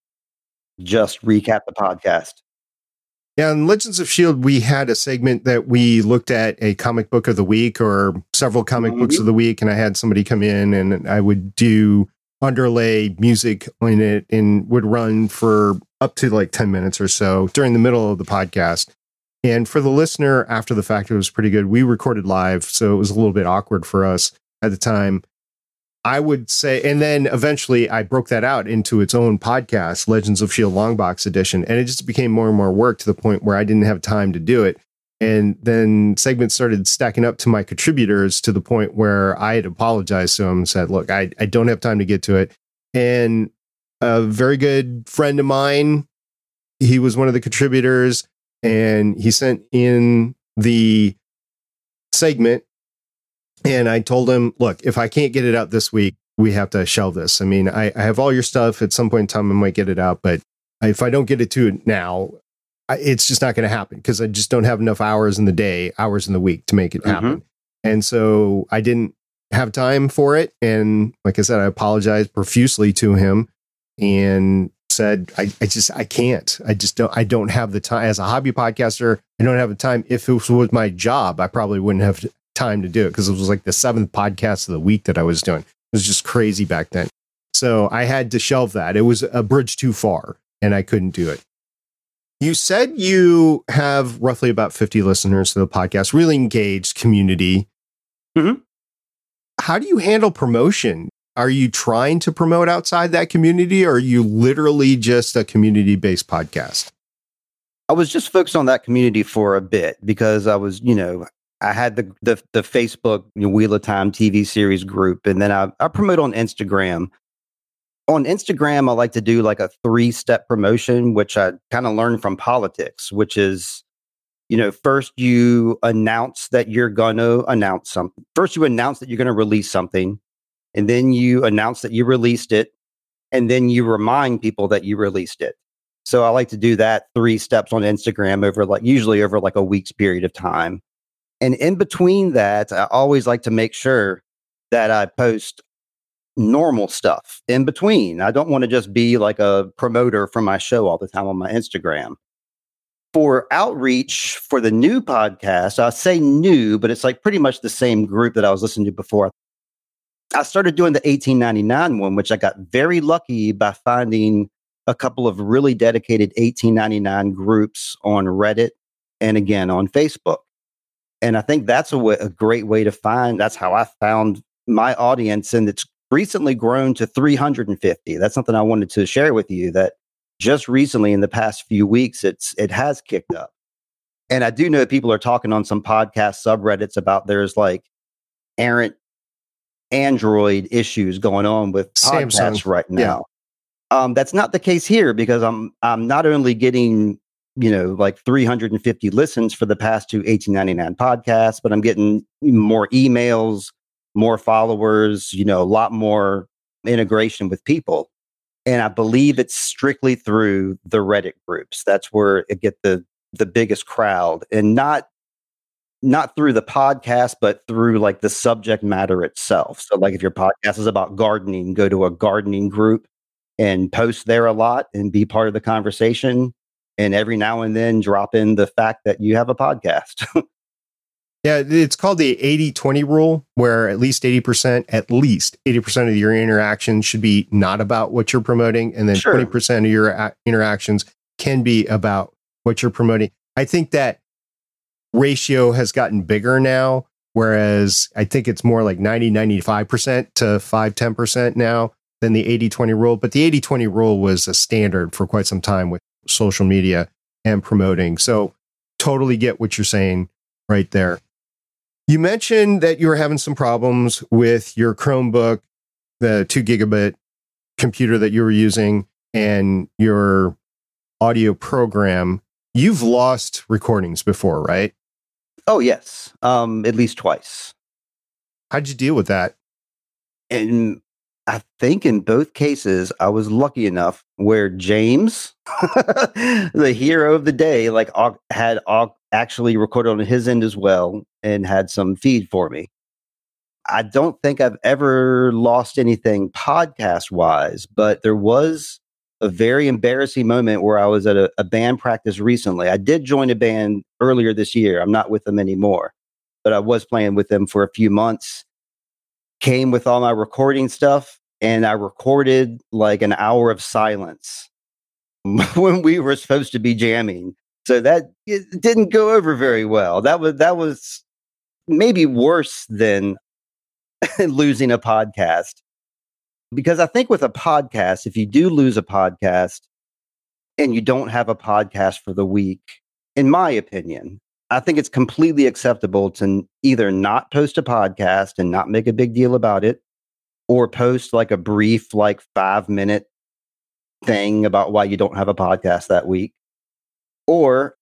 Speaker 2: just recap the podcast.
Speaker 1: Yeah, in Legends of S.H.I.E.L.D., we had a segment that we looked at a comic book of the week or several comic books
Speaker 2: Mhm.
Speaker 1: of the week, and I had somebody come in and I would do underlay music in it and would run for up to like 10 minutes or so during the middle of the podcast. And for the listener, after the fact, it was pretty good. We recorded live, so it was a little bit awkward for us at the time. I would say, and then eventually I broke that out into its own podcast, Legends of S.H.I.E.L.D. Longbox Edition, and it just became more and more work to the point where I didn't have time to do it. And then segments started stacking up to my contributors to the point where I had apologized to them and said, Look, I, I don't have time to get to it. And a very good friend of mine, he was one of the contributors, and he sent in the segment and I told him, look, if I can't get it out this week, we have to shelve this. I mean, I, I have all your stuff. At some point in time, I might get it out, but if I don't get it to it now, I, it's just not going to happen because I just don't have enough hours in the day, hours in the week to make it mm-hmm. happen. And so I didn't have time for it. And like I said, I apologized profusely to him and said, I, I just, I can't. I just don't, I don't have the time. As a hobby podcaster, I don't have the time. If it was my job, I probably wouldn't have time to do it because it was like the seventh podcast of the week that I was doing. It was just crazy back then. So I had to shelve that. It was a bridge too far and I couldn't do it. You said you have roughly about 50 listeners to the podcast, really engaged community.
Speaker 2: Mhm.
Speaker 1: How do you handle promotion? Are you trying to promote outside that community or are you literally just a community based podcast?
Speaker 2: I was just focused on that community for a bit because I was, you know, I had the the, the Facebook Wheel of Time TV series group, and then I, I promote on Instagram. On Instagram, I like to do like a three step promotion, which I kind of learned from politics, which is, you know, first you announce that you're going to announce something. First, you announce that you're going to release something, and then you announce that you released it, and then you remind people that you released it. So I like to do that three steps on Instagram over like usually over like a week's period of time. And in between that, I always like to make sure that I post normal stuff in between. I don't want to just be like a promoter for my show all the time on my Instagram. For outreach for the new podcast, I say new, but it's like pretty much the same group that I was listening to before. I started doing the 1899 one, which I got very lucky by finding a couple of really dedicated 1899 groups on Reddit and again on Facebook and I think that's a, great way to find. That's how I found my audience, and it's recently grown to 350. That's something I wanted to share with you. That just recently, in the past few weeks, it's it has kicked up. And I do know people are talking on some podcast subreddits about there's like errant Android issues going on with podcasts Samsung. right now. Yeah. Um, that's not the case here because I'm I'm not only getting you know, like 350 listens for the past two 1899 podcasts, but I'm getting more emails, more followers, you know, a lot more integration with people. And I believe it's strictly through the Reddit groups. That's where it get the the biggest crowd and not not through the podcast, but through like the subject matter itself. So like if your podcast is about gardening, go to a gardening group and post there a lot and be part of the conversation and every now and then drop in the fact that you have a podcast. *laughs*
Speaker 1: yeah, it's called the 80-20 rule where at least 80% at least 80% of your interactions should be not about what you're promoting and then sure. 20% of your a- interactions can be about what you're promoting. I think that ratio has gotten bigger now whereas I think it's more like 90 95% to 5 10% now than the 80-20 rule, but the 80-20 rule was a standard for quite some time with social media and promoting. So totally get what you're saying right there. You mentioned that you were having some problems with your Chromebook, the two gigabit computer that you were using, and your audio program. You've lost recordings before, right?
Speaker 2: Oh, yes. Um, at least twice.
Speaker 1: How'd you deal with that?
Speaker 2: And I think in both cases, I was lucky enough where James, *laughs* the hero of the day, like had actually recorded on his end as well and had some feed for me. I don't think I've ever lost anything podcast wise, but there was a very embarrassing moment where I was at a, a, band practice recently. I did join a band earlier this year. I'm not with them anymore, but I was playing with them for a few months came with all my recording stuff and I recorded like an hour of silence *laughs* when we were supposed to be jamming. So that it didn't go over very well. That was that was maybe worse than *laughs* losing a podcast. Because I think with a podcast, if you do lose a podcast and you don't have a podcast for the week, in my opinion, I think it's completely acceptable to either not post a podcast and not make a big deal about it, or post like a brief, like five minute thing about why you don't have a podcast that week. Or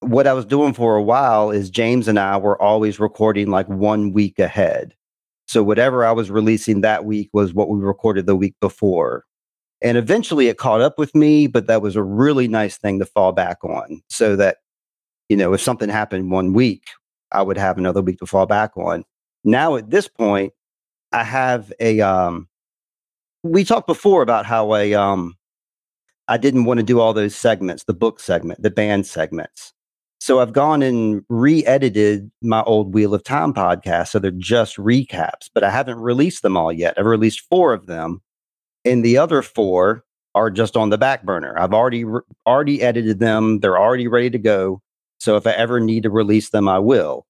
Speaker 2: what I was doing for a while is James and I were always recording like one week ahead. So whatever I was releasing that week was what we recorded the week before. And eventually it caught up with me, but that was a really nice thing to fall back on so that you know, if something happened one week, I would have another week to fall back on. Now at this point, I have a um we talked before about how I um I didn't want to do all those segments, the book segment, the band segments. So I've gone and re-edited my old Wheel of Time podcast. So they're just recaps, but I haven't released them all yet. I've released four of them. And the other four are just on the back burner. I've already re- already edited them. They're already ready to go. So if I ever need to release them, I will.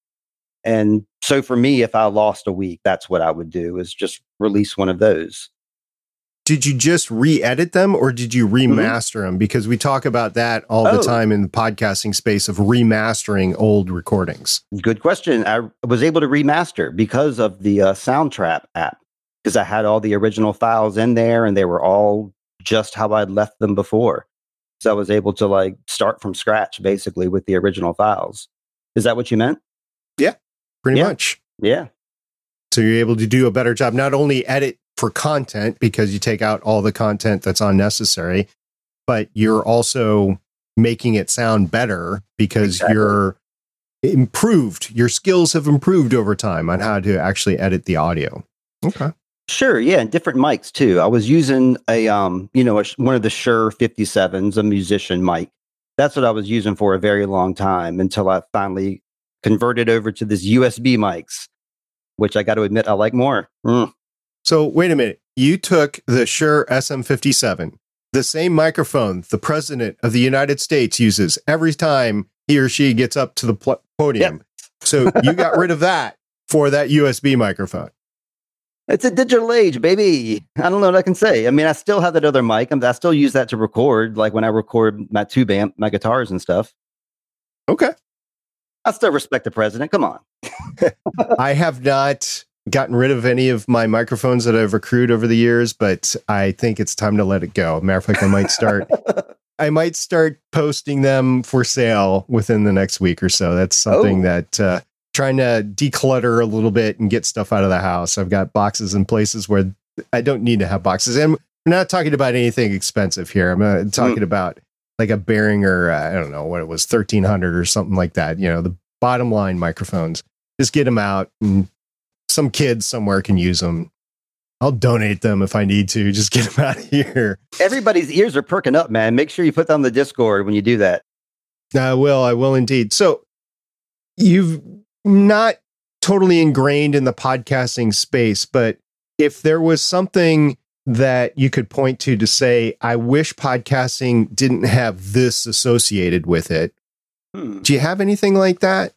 Speaker 2: And so for me, if I lost a week, that's what I would do is just release one of those.
Speaker 1: did you just re-edit them or did you remaster mm-hmm. them? Because we talk about that all oh. the time in the podcasting space of remastering old recordings.
Speaker 2: Good question. I was able to remaster because of the uh, Soundtrap app because I had all the original files in there and they were all just how I'd left them before. So I was able to like start from scratch basically with the original files. Is that what you meant?
Speaker 1: Yeah, pretty
Speaker 2: yeah.
Speaker 1: much.
Speaker 2: Yeah.
Speaker 1: So you're able to do a better job, not only edit for content because you take out all the content that's unnecessary, but you're also making it sound better because exactly. you're improved. Your skills have improved over time on how to actually edit the audio. Okay.
Speaker 2: Sure, yeah, and different mics too. I was using a um, you know, a, one of the Shure 57s, a musician mic. That's what I was using for a very long time until I finally converted over to this USB mics, which I got to admit I like more. Mm.
Speaker 1: So wait a minute. You took the Shure SM57, the same microphone the president of the United States uses every time he or she gets up to the pl- podium. Yep. so *laughs* you got rid of that for that USB microphone.
Speaker 2: It's a digital age, baby. I don't know what I can say. I mean, I still have that other mic. I still use that to record, like when I record my tube amp, my guitars and stuff.
Speaker 1: Okay.
Speaker 2: I still respect the president. Come on. *laughs*
Speaker 1: I have not gotten rid of any of my microphones that I've accrued over the years, but I think it's time to let it go. Matter of fact, I might start. *laughs* I might start posting them for sale within the next week or so. That's something oh. that uh, trying to declutter a little bit and get stuff out of the house. I've got boxes in places where I don't need to have boxes. And we're not talking about anything expensive here. I'm uh, talking mm. about like a Behringer, uh, I don't know what it was, 1300 or something like that. You know, the bottom line microphones. Just get them out and some kids somewhere can use them. I'll donate them if I need to. Just get them out of here.
Speaker 2: Everybody's ears are perking up, man. Make sure you put them on the Discord when you do that.
Speaker 1: I will. I will indeed. So you've not totally ingrained in the podcasting space, but if there was something that you could point to to say, I wish podcasting didn't have this associated with it. Hmm. Do you have anything like that?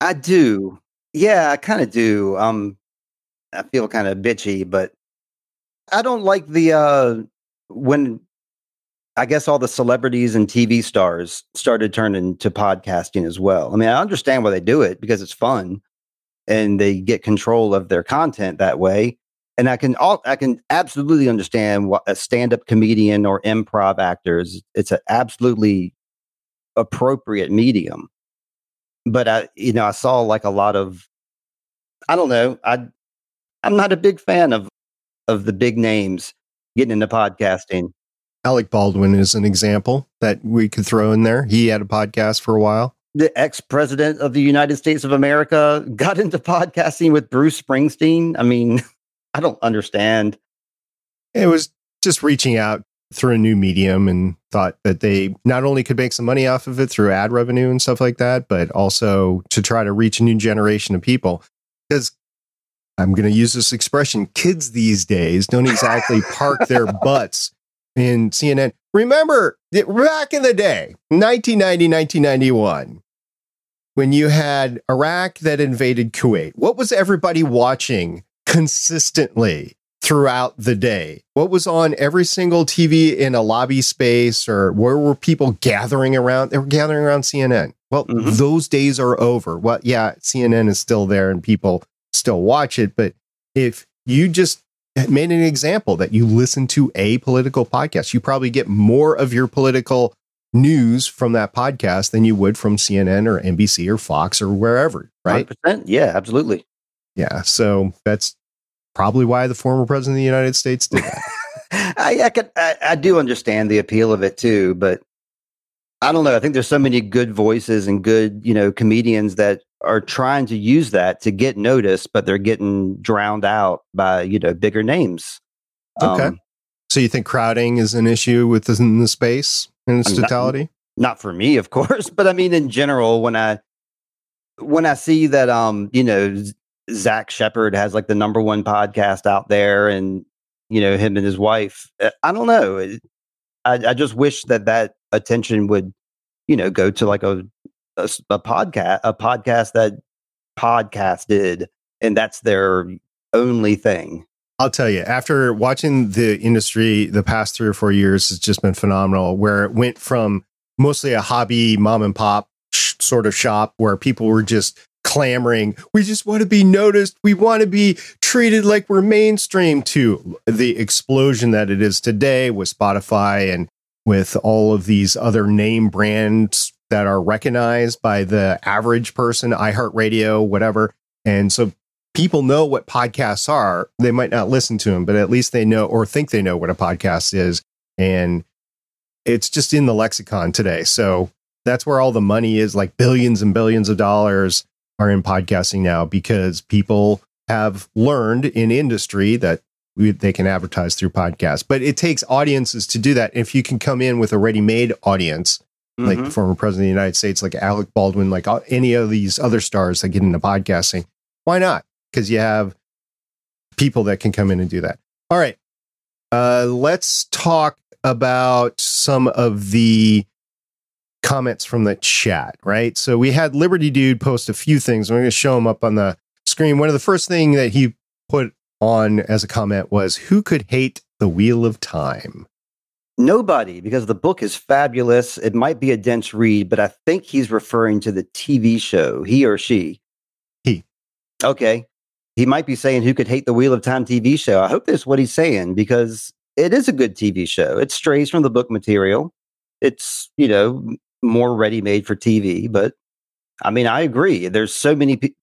Speaker 2: I do. Yeah, I kind of do. Um, I feel kind of bitchy, but I don't like the uh when I guess all the celebrities and TV stars started turning to podcasting as well. I mean, I understand why they do it because it's fun and they get control of their content that way. And I can all I can absolutely understand what a stand-up comedian or improv actors. It's an absolutely appropriate medium. But I, you know, I saw like a lot of I don't know. I I'm not a big fan of of the big names getting into podcasting.
Speaker 1: Alec Baldwin is an example that we could throw in there. He had a podcast for a while.
Speaker 2: The ex president of the United States of America got into podcasting with Bruce Springsteen. I mean, *laughs* I don't understand.
Speaker 1: It was just reaching out through a new medium and thought that they not only could make some money off of it through ad revenue and stuff like that, but also to try to reach a new generation of people. Because I'm going to use this expression kids these days don't exactly park their *laughs* butts in CNN. Remember back in the day, 1990, 1991, when you had Iraq that invaded Kuwait, what was everybody watching consistently throughout the day? What was on every single TV in a lobby space or where were people gathering around? They were gathering around CNN. Well, mm-hmm. those days are over. Well, yeah, CNN is still there and people still watch it. But if you just made an example that you listen to a political podcast, you probably get more of your political news from that podcast than you would from CNN or NBC or Fox or wherever, right?
Speaker 2: 100%. Yeah, absolutely.
Speaker 1: Yeah. So that's probably why the former president of the United States did that. *laughs*
Speaker 2: I, I, could, I, I do understand the appeal of it too, but I don't know. I think there's so many good voices and good, you know, comedians that are trying to use that to get noticed, but they're getting drowned out by you know bigger names.
Speaker 1: Okay. Um, so you think crowding is an issue within the space in its totality?
Speaker 2: Not, not for me, of *laughs* course, but I mean in general. When I when I see that, um, you know, Dax Shepard has like the number one podcast out there, and you know him and his wife. Uh, I don't know. I, I just wish that that attention would, you know, go to like a a, a podcast, a podcast that podcast did, and that's their only thing.
Speaker 1: I'll tell you, after watching the industry the past three or four years, has just been phenomenal. Where it went from mostly a hobby mom and pop sh- sort of shop where people were just clamoring, we just want to be noticed, we want to be treated like we're mainstream, to the explosion that it is today with Spotify and with all of these other name brands that are recognized by the average person, iHeartRadio, whatever. And so people know what podcasts are. They might not listen to them, but at least they know or think they know what a podcast is. And it's just in the lexicon today. So that's where all the money is like billions and billions of dollars are in podcasting now because people have learned in industry that we, they can advertise through podcasts. But it takes audiences to do that. If you can come in with a ready made audience. Like the former president of the United States, like Alec Baldwin, like any of these other stars that get into podcasting, why not? because you have people that can come in and do that. All right. Uh, let's talk about some of the comments from the chat, right? So we had Liberty Dude post a few things. I'm going to show them up on the screen. One of the first thing that he put on as a comment was, "Who could hate the Wheel of Time?"
Speaker 2: Nobody, because the book is fabulous. It might be a dense read, but I think he's referring to the TV show. He or she.
Speaker 1: He.
Speaker 2: Okay he might be saying who could hate the Wheel of Time TV show. I hope that's what he's saying because it is a good TV show. It strays from the book material. It's, you know, more ready made for TV. But I mean, I agree. There's so many people.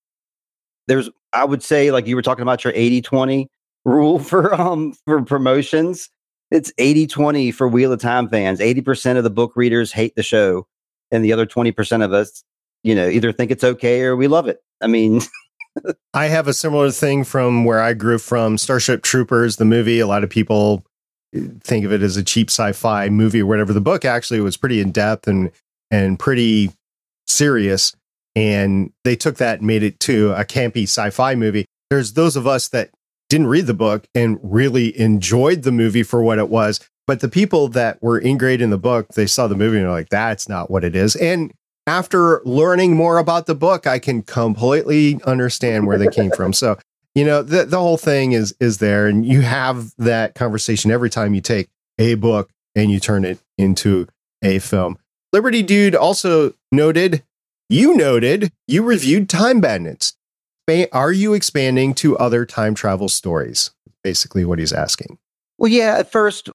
Speaker 2: There's, I would say, like you were talking about your 80 20 rule *laughs* for um for promotions. It's 80 20 for Wheel of Time fans. 80% of the book readers hate the show, and the other 20% of us, you know, either think it's okay or we love it. I mean, *laughs*
Speaker 1: I have a similar thing from where I grew from Starship Troopers, the movie. A lot of people eh, think of it as a cheap sci-fi movie or whatever. The book actually was pretty in depth and and pretty serious. And they took that and made it to a campy sci-fi movie. There's those of us that didn't read the book and really enjoyed the movie for what it was. But the people that were ingrained in the book, they saw the movie and they're like, that's not what it is. And after learning more about the book, I can completely understand where they came from. So, you know, the, the whole thing is is there, and you have that conversation every time you take a book and you turn it into a film. Liberty Dude also noted, you noted, you reviewed Time Bandits. Are you expanding to other time travel stories? Basically, what he's asking.
Speaker 2: Well, yeah, at first,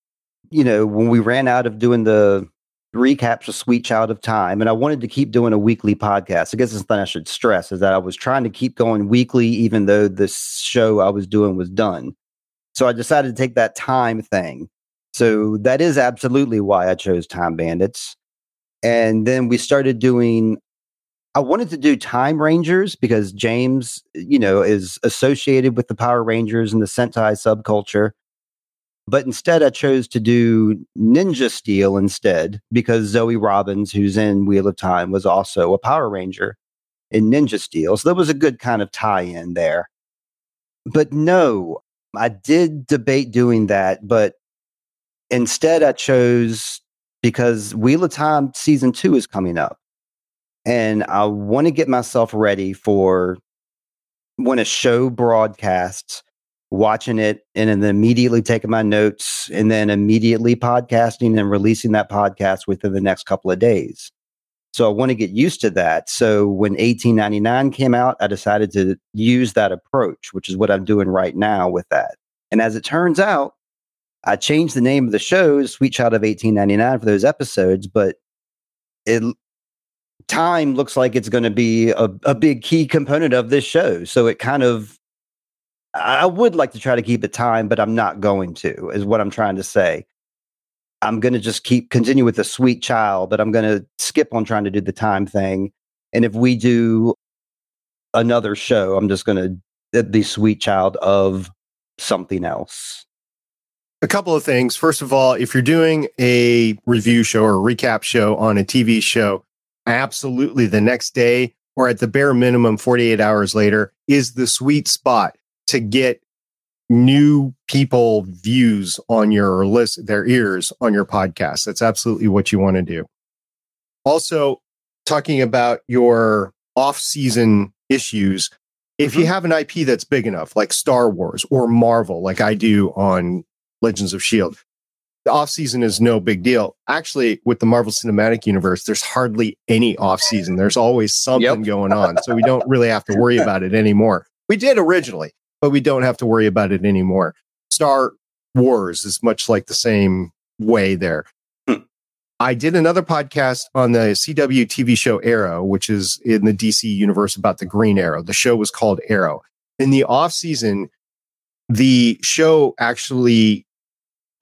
Speaker 2: you know, when we ran out of doing the recaps of Sweet Child of Time, and I wanted to keep doing a weekly podcast. I guess something I should stress is that I was trying to keep going weekly, even though this show I was doing was done. So I decided to take that time thing. So that is absolutely why I chose Time Bandits. And then we started doing, I wanted to do Time Rangers because James, you know, is associated with the Power Rangers and the Sentai subculture. But instead, I chose to do Ninja Steel instead because Zoe Robins, who's in Wheel of Time, was also a Power Ranger in Ninja Steel. So there was a good kind of tie in there. But no, I did debate doing that, but instead I chose because Wheel of Time season two is coming up. And I want to get myself ready for when a show broadcasts watching it and then immediately taking my notes and then immediately podcasting and releasing that podcast within the next couple of days. So I want to get used to that. So when 1899 came out, I decided to use that approach, which is what I'm doing right now with that. And as it turns out, I changed the name of the show, Sweet Child of 1899, for those episodes, but it time looks like it's going to be a, a big key component of this show. So it kind of I would like to try to keep it time, but I'm not going to, is what I'm trying to say. I'm going to just keep continue with the sweet child, but I'm going to skip on trying to do the time thing. And if we do another show, I'm just going to be sweet child of something else.
Speaker 1: A couple of things. First of all, if you're doing a review show or a recap show on a TV show, absolutely the next day or at the bare minimum 48 hours later is the sweet spot to get new people views on your list, their ears on your podcast. That's absolutely what you want to do. Also, talking about your off season issues, If mm-hmm. you have an IP that's big enough, like Star Wars or Marvel, like I do on Legends of S.H.I.E.L.D., the off season is no big deal. Actually, with the Marvel Cinematic Universe, there's hardly any off season. There's always something yep. going on. So we *laughs* don't really have to worry about it anymore. We did originally, but we don't have to worry about it anymore. Star Wars is much like the same way there. Hmm. I did another podcast on the CW TV show Arrow, which is in the DC universe about the Green Arrow. The show was called Arrow. In the off season, the show actually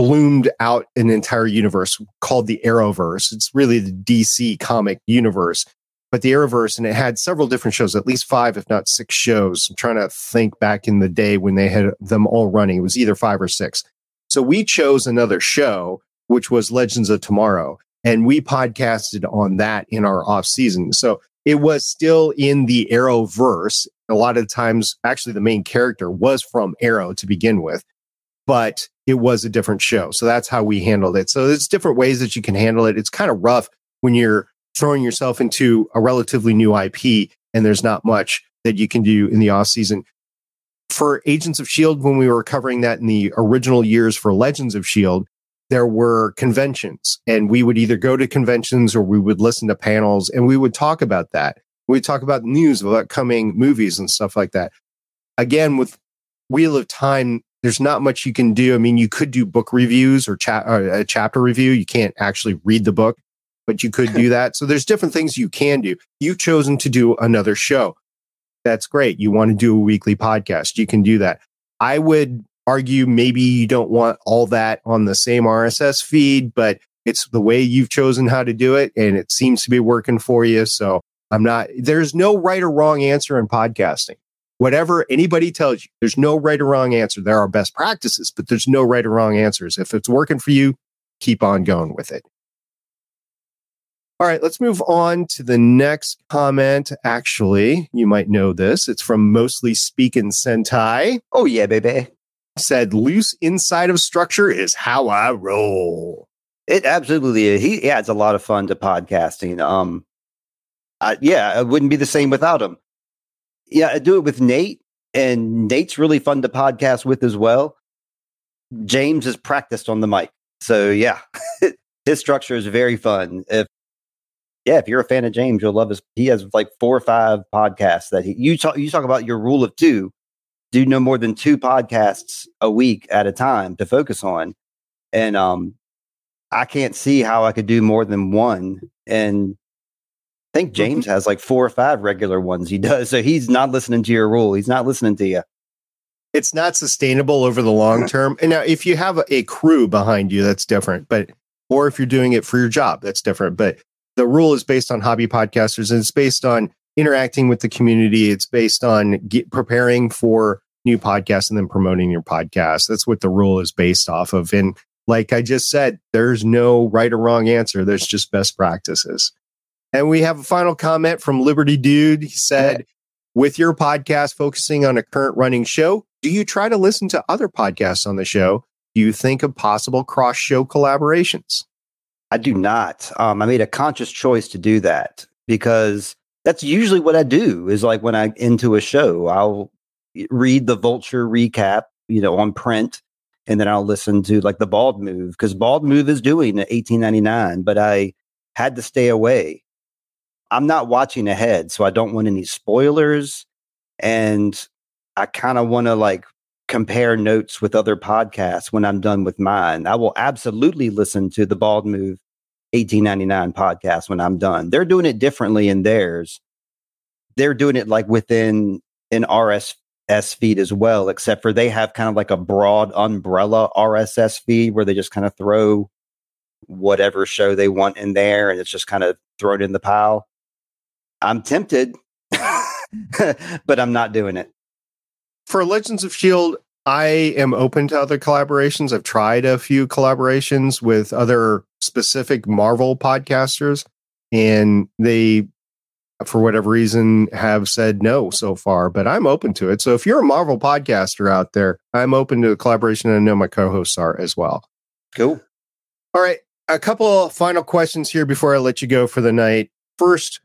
Speaker 1: bloomed out an entire universe called the Arrowverse. It's really the DC comic universe, but the Arrowverse, and it had several different shows, at least five, if not six shows. I'm trying to think back in the day when they had them all running. It was either five or six. So we chose another show, which was Legends of Tomorrow, and we podcasted on that in our off season. So it was still in the Arrowverse. A lot of times, actually, the main character was from Arrow to begin with but it was a different show. So that's how we handled it. So there's different ways that you can handle it. It's kind of rough when you're throwing yourself into a relatively new IP and there's not much that you can do in the off season. For Agents of S.H.I.E.L.D, when we were covering that in the original years for Legends of S.H.I.E.L.D, there were conventions and we would either go to conventions or we would listen to panels and we would talk about that. We'd talk about news of upcoming movies and stuff like that. Again, with Wheel of Time, there's not much you can do. I mean, you could do book reviews or, cha- or a chapter review. You can't actually read the book, but you could do *laughs* that. So there's different things you can do. You've chosen to do another show. That's great. You want to do a weekly podcast. You can do that. I would argue maybe you don't want all that on the same RSS feed, but it's the way you've chosen how to do it. And it seems to be working for you. So I'm not, there's no right or wrong answer in podcasting whatever anybody tells you, there's no right or wrong answer. There are best practices, but there's no right or wrong answers. If it's working for you, keep on going with it. All right, let's move on to the next comment. Actually, you might know this. It's from Mostly Speaking Sentai.
Speaker 2: Oh, yeah, baby.
Speaker 1: Said loose inside of structure is how I roll.
Speaker 2: It absolutely is. He adds a lot of fun to podcasting. Um, I, yeah, it wouldn't be the same without him. Yeah, I do it with Nate, and Nate's really fun to podcast with as well. James is practiced on the mic, so yeah, *laughs* his structure is very fun. If yeah, if you're a fan of James, you'll love his. He has like four or five podcasts that he. You talk. You talk about your rule of two. Do no more than two podcasts a week at a time to focus on, and um, I can't see how I could do more than one. And I think James has like four or five regular ones he does. So he's not listening to your rule. He's not listening to you.
Speaker 1: It's not sustainable over the long term. And now, if you have a crew behind you, that's different. But, or if you're doing it for your job, that's different. But the rule is based on hobby podcasters and it's based on interacting with the community. It's based on get, preparing for new podcasts and then promoting your podcast. That's what the rule is based off of. And like I just said, there's no right or wrong answer. There's just best practices. And we have a final comment from Liberty Dude. He said, with your podcast focusing on a current running show, do you try to listen to other podcasts on the show? Do you think of possible cross show collaborations?
Speaker 2: I do not. Um, I made a conscious choice to do that because that's usually what I do is like when I into a show, I'll read the vulture recap, you know, on print, and then I'll listen to like the bald move because bald move is doing 1899, but I had to stay away I'm not watching ahead, so I don't want any spoilers. And I kind of want to like compare notes with other podcasts when I'm done with mine. I will absolutely listen to the Bald Move 1899 podcast when I'm done. They're doing it differently in theirs. They're doing it like within an RSS feed as well, except for they have kind of like a broad umbrella RSS feed where they just kind of throw whatever show they want in there and it's just kind of thrown in the pile. I'm tempted, *laughs* but I'm not doing it.
Speaker 1: For Legends of S.H.I.E.L.D., I am open to other collaborations. I've tried a few collaborations with other specific Marvel podcasters, and they, for whatever reason, have said no so far, but I'm open to it. So if you're a Marvel podcaster out there, I'm open to a collaboration, and I know my co hosts are as well.
Speaker 2: Cool.
Speaker 1: All right. A couple final questions here before I let you go for the night. First,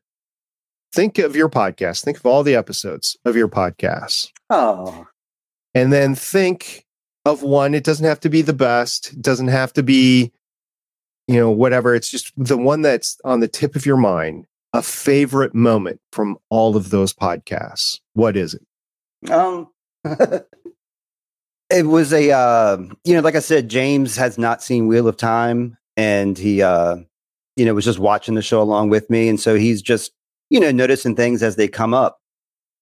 Speaker 1: think of your podcast, think of all the episodes of your podcast.
Speaker 2: Oh.
Speaker 1: And then think of one. It doesn't have to be the best, it doesn't have to be, you know, whatever. It's just the one that's on the tip of your mind, a favorite moment from all of those podcasts. What is it?
Speaker 2: Um, *laughs* it was a, uh, you know, like I said, James has not seen Wheel of Time and he, uh, you know, was just watching the show along with me. And so he's just, you know, noticing things as they come up.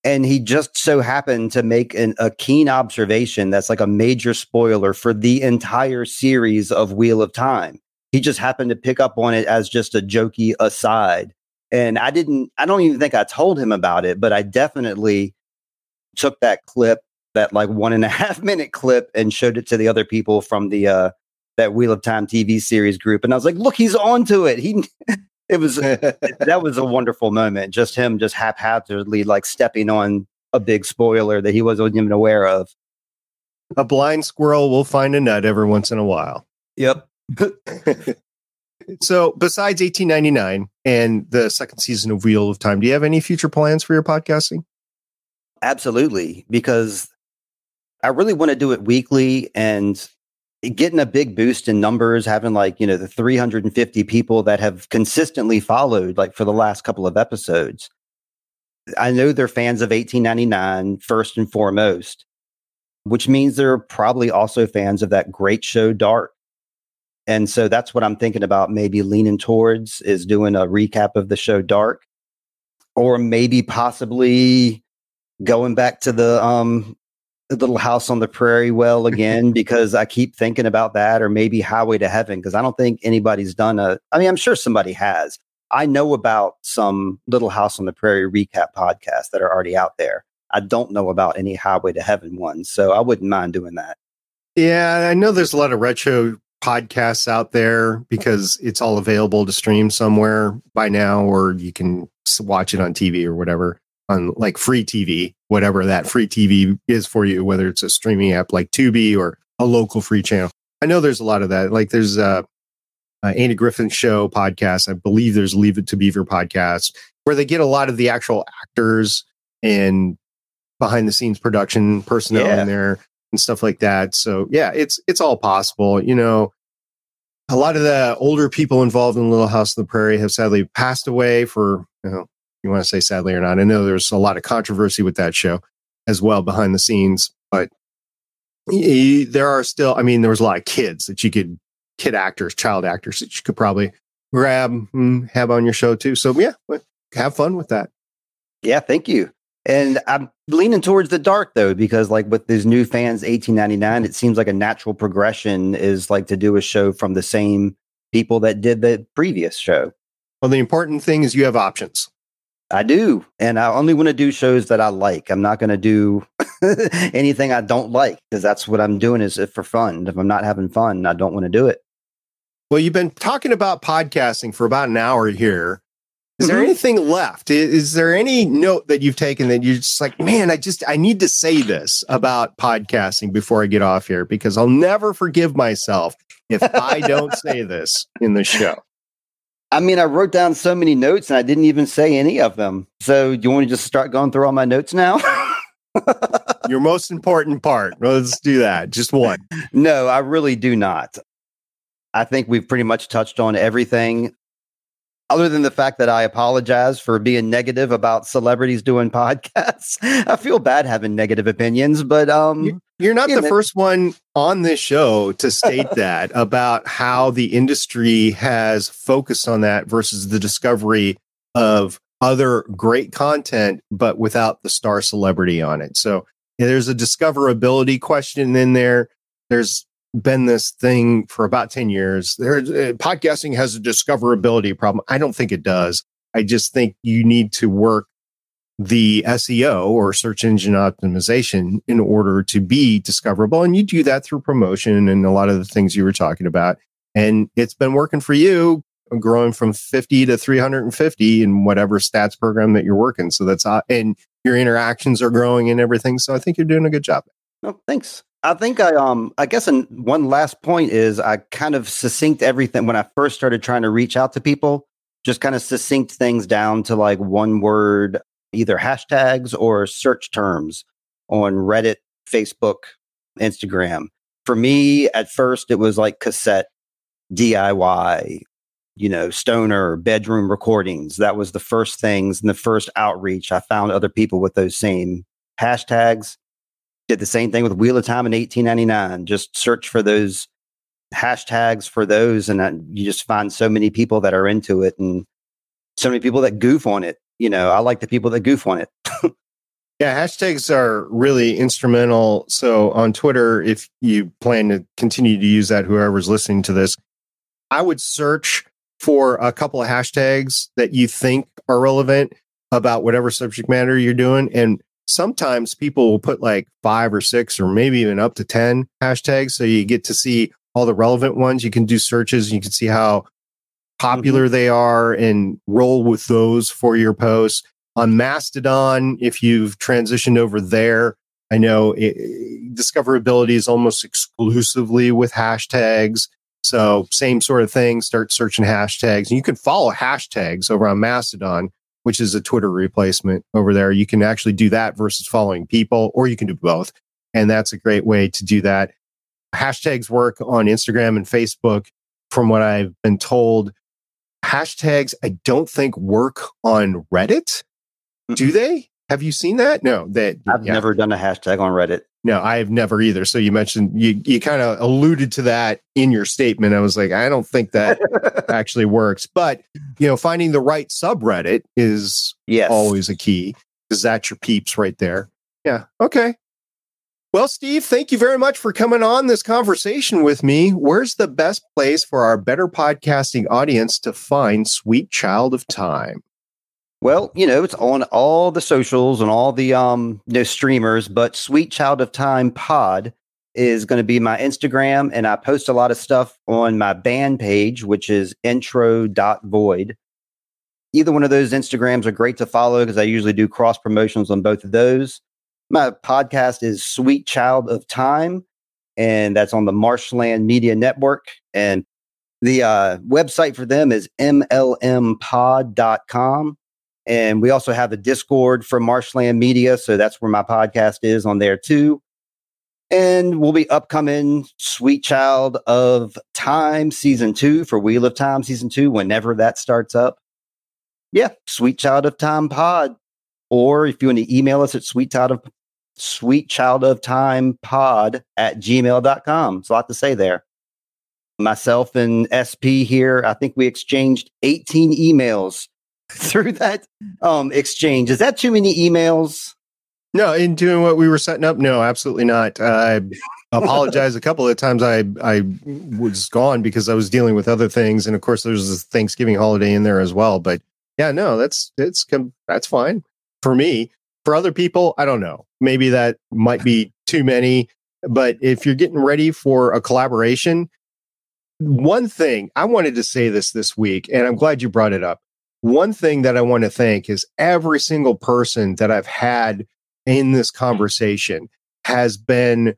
Speaker 2: And he just so happened to make an, a keen observation that's like a major spoiler for the entire series of Wheel of Time. He just happened to pick up on it as just a jokey aside. And I didn't, I don't even think I told him about it, but I definitely took that clip, that like one and a *laughs* half minute clip, and showed it to the other people from the, uh, that Wheel of Time TV series group. And I was like, look, he's onto it. He, it was *laughs* that was a wonderful moment. Just him just haphazardly like stepping on a big spoiler that he wasn't even aware of.
Speaker 1: A blind squirrel will find a nut every once in a while.
Speaker 2: Yep. *laughs*
Speaker 1: so, besides 1899 and the second season of Wheel of Time, do you have any future plans for your podcasting?
Speaker 2: Absolutely, because I really want to do it weekly and getting a big boost in numbers, having like, you know, the 350 people that have consistently followed like for the last couple of episodes. I know they're fans of 1899 first and foremost, which means they're probably also fans of that great show Dark. And so that's what I'm thinking about maybe leaning towards is doing a recap of the show Dark or maybe possibly going back to the um Little House on the Prairie well *laughs* again because I keep thinking about that, or maybe Highway to Heaven because I don't think anybody's done a. I mean, I'm sure somebody has. I know about some Little House on the Prairie recap podcasts that are already out there. I don't know about any Highway to Heaven ones, so I wouldn't mind doing that.
Speaker 1: Yeah, I know there's a lot of retro podcasts out there because it's all available to stream somewhere by now, or you can watch it on TV or whatever on like free TV, whatever that free TV is for you, whether it's a streaming app like Tubi or a local free channel. I know there's a lot of that. Like there's a, a Andy Griffith show podcast. I believe there's Leave It to Beaver podcast where they get a lot of the actual actors and behind the scenes production personnel yeah. in there and stuff like that. So yeah, it's it's all possible. You know, a lot of the older people involved in Little House on the Prairie have sadly passed away for you know you want to say sadly or not. I know there's a lot of controversy with that show as well behind the scenes, but there are still, I mean, there was a lot of kids that you could, kid actors, child actors that you could probably grab and have on your show too. So yeah, have fun with that.
Speaker 2: Yeah, thank you. And I'm leaning towards the dark though, because like with these new fans, 1899, it seems like a natural progression is like to do a show from the same people that did the previous show.
Speaker 1: Well, the important thing is you have options.
Speaker 2: I do. And I only want to do shows that I like. I'm not going to do *laughs* anything I don't like because that's what I'm doing is for fun. If I'm not having fun, I don't want to do it.
Speaker 1: Well, you've been talking about podcasting for about an hour here. Is mm-hmm. there anything left? Is there any note that you've taken that you're just like, man, I just, I need to say this about podcasting before I get off here because I'll never forgive myself if I don't *laughs* say this in the show.
Speaker 2: I mean, I wrote down so many notes and I didn't even say any of them. So, do you want to just start going through all my notes now? *laughs*
Speaker 1: Your most important part. Let's do that. Just one.
Speaker 2: No, I really do not. I think we've pretty much touched on everything other than the fact that I apologize for being negative about celebrities doing *laughs* podcasts. I feel bad having negative opinions, but um
Speaker 1: you're not the know. first one on this show to state *laughs* that about how the industry has focused on that versus the discovery of other great content but without the star celebrity on it. So yeah, there's a discoverability question in there. There's been this thing for about 10 years. There, uh, podcasting has a discoverability problem. I don't think it does. I just think you need to work the SEO or search engine optimization in order to be discoverable. And you do that through promotion and a lot of the things you were talking about. And it's been working for you, growing from 50 to 350 in whatever stats program that you're working. So that's, uh, and your interactions are growing and everything. So I think you're doing a good job.
Speaker 2: Oh, thanks. I think I um I guess in one last point is I kind of succinct everything when I first started trying to reach out to people. just kind of succinct things down to like one word, either hashtags or search terms on Reddit, Facebook, Instagram. For me, at first, it was like cassette, DIY, you know, stoner, bedroom recordings. That was the first things and the first outreach. I found other people with those same hashtags. Did the same thing with Wheel of Time in 1899. Just search for those hashtags for those, and uh, you just find so many people that are into it and so many people that goof on it. You know, I like the people that goof on it. *laughs*
Speaker 1: yeah, hashtags are really instrumental. So on Twitter, if you plan to continue to use that, whoever's listening to this, I would search for a couple of hashtags that you think are relevant about whatever subject matter you're doing. And sometimes people will put like five or six or maybe even up to 10 hashtags. So you get to see all the relevant ones. You can do searches. You can see how popular mm-hmm. they are and roll with those for your posts. On Mastodon, if you've transitioned over there, I know it, discoverability is almost exclusively with hashtags. So same sort of thing. Start searching hashtags. And you can follow hashtags over on Mastodon, which is a Twitter replacement over there. You can actually do that versus following people, or you can do both. And that's a great way to do that hashtags work on Instagram and Facebook. From what I've been told, hashtags I don't think work on Reddit. Do they? Have you seen that? No, that
Speaker 2: I've yeah. never done a hashtag on Reddit.
Speaker 1: No, I have never either. So you mentioned you you kind of alluded to that in your statement. I was like, I don't think that *laughs* actually works. But you know, finding the right subreddit is yes. always a key because that's your peeps right there. Yeah. Okay. Well, Steve, thank you very much for coming on this conversation with me. Where's the best place for our better podcasting audience to find Sweet Child of Time?
Speaker 2: Well, you know, it's on all the socials and all the um you know, streamers, but Sweet Child of Time Pod is going to be my Instagram, and I post a lot of stuff on my band page, which is intro.void. Either one of those Instagrams are great to follow because I usually do cross promotions on both of those. My podcast is Sweet Child of Time, and that's on the Marshland Media Network. And the uh, website for them is mlmpod.com. And we also have a Discord for Marshland Media. So that's where my podcast is on there too. And we'll be upcoming Sweet Child of Time season two for Wheel of Time season two, whenever that starts up. Yeah, Sweet Child of Time pod. Or if you want to email us at sweet child of sweet child of time pod at gmail.com. It's a lot to say there. Myself and SP here, I think we exchanged 18 emails *laughs* through that um, exchange. Is that too many emails?
Speaker 1: No, in doing what we were setting up, no, absolutely not. I *laughs* apologize a couple of times. I I was gone because I was dealing with other things, and of course, there's a Thanksgiving holiday in there as well. But yeah, no, that's it's that's fine for me. For other people, I don't know. Maybe that might be too many. But if you're getting ready for a collaboration, one thing I wanted to say this this week, and I'm glad you brought it up. One thing that I want to thank is every single person that I've had in this conversation has been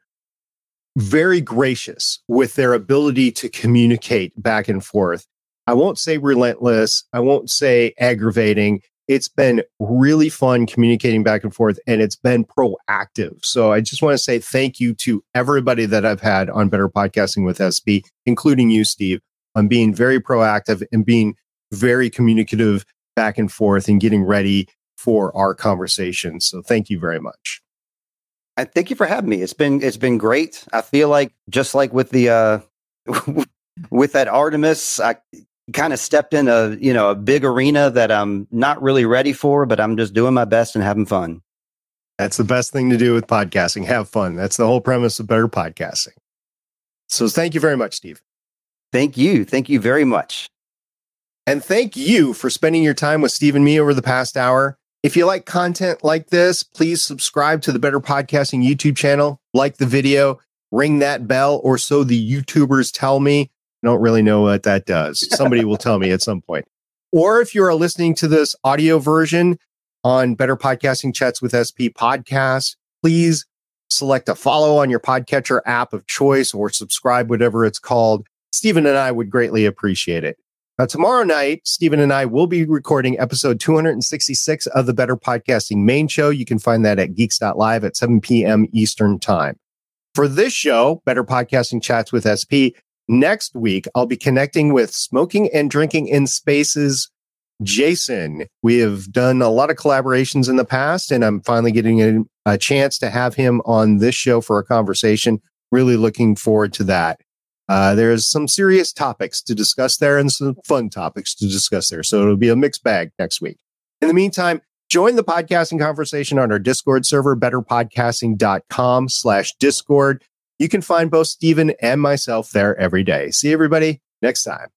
Speaker 1: very gracious with their ability to communicate back and forth. I won't say relentless. I won't say aggravating it's been really fun communicating back and forth and it's been proactive. So I just want to say thank you to everybody that I've had on Better Podcasting with SP, including you, Steve, on being very proactive and being very communicative back and forth and getting ready for our conversation. So thank you very much.
Speaker 2: I thank you for having me. It's been it's been great. I feel like just like with the uh *laughs* with that Artemis, I kind of stepped in a you know a big arena that I'm not really ready for, but I'm just doing my best and having fun.
Speaker 1: That's the best thing to do with podcasting. Have fun. That's the whole premise of better podcasting. So thank you very much, Steve.
Speaker 2: Thank you. Thank you very much.
Speaker 1: And thank you for spending your time with Steve and me over the past hour. If you like content like this, please subscribe to the Better Podcasting YouTube channel, like the video, ring that bell, or so the YouTubers tell me. Don't really know what that does. Somebody will tell me at some point. Or if you are listening to this audio version on Better Podcasting Chats with SP podcast, please select a follow on your podcatcher app of choice or subscribe, whatever it's called. Stephen and I would greatly appreciate it. Now, tomorrow night, Stephen and I will be recording episode 266 of the Better Podcasting main show. You can find that at geeks.live at 7 p.m. Eastern Time. For this show, Better Podcasting Chats with SP, next week, I'll be connecting with Smoking and Drinking in Spaces Jason. We have done a lot of collaborations in the past, and I'm finally getting a, a chance to have him on this show for a conversation. Really looking forward to that. Uh, there's some serious topics to discuss there and some fun topics to discuss there. So it'll be a mixed bag next week. In the meantime, join the podcasting conversation on our Discord server, betterpodcasting.com slash Discord. You can find both Stephen and myself there every day. See everybody next time.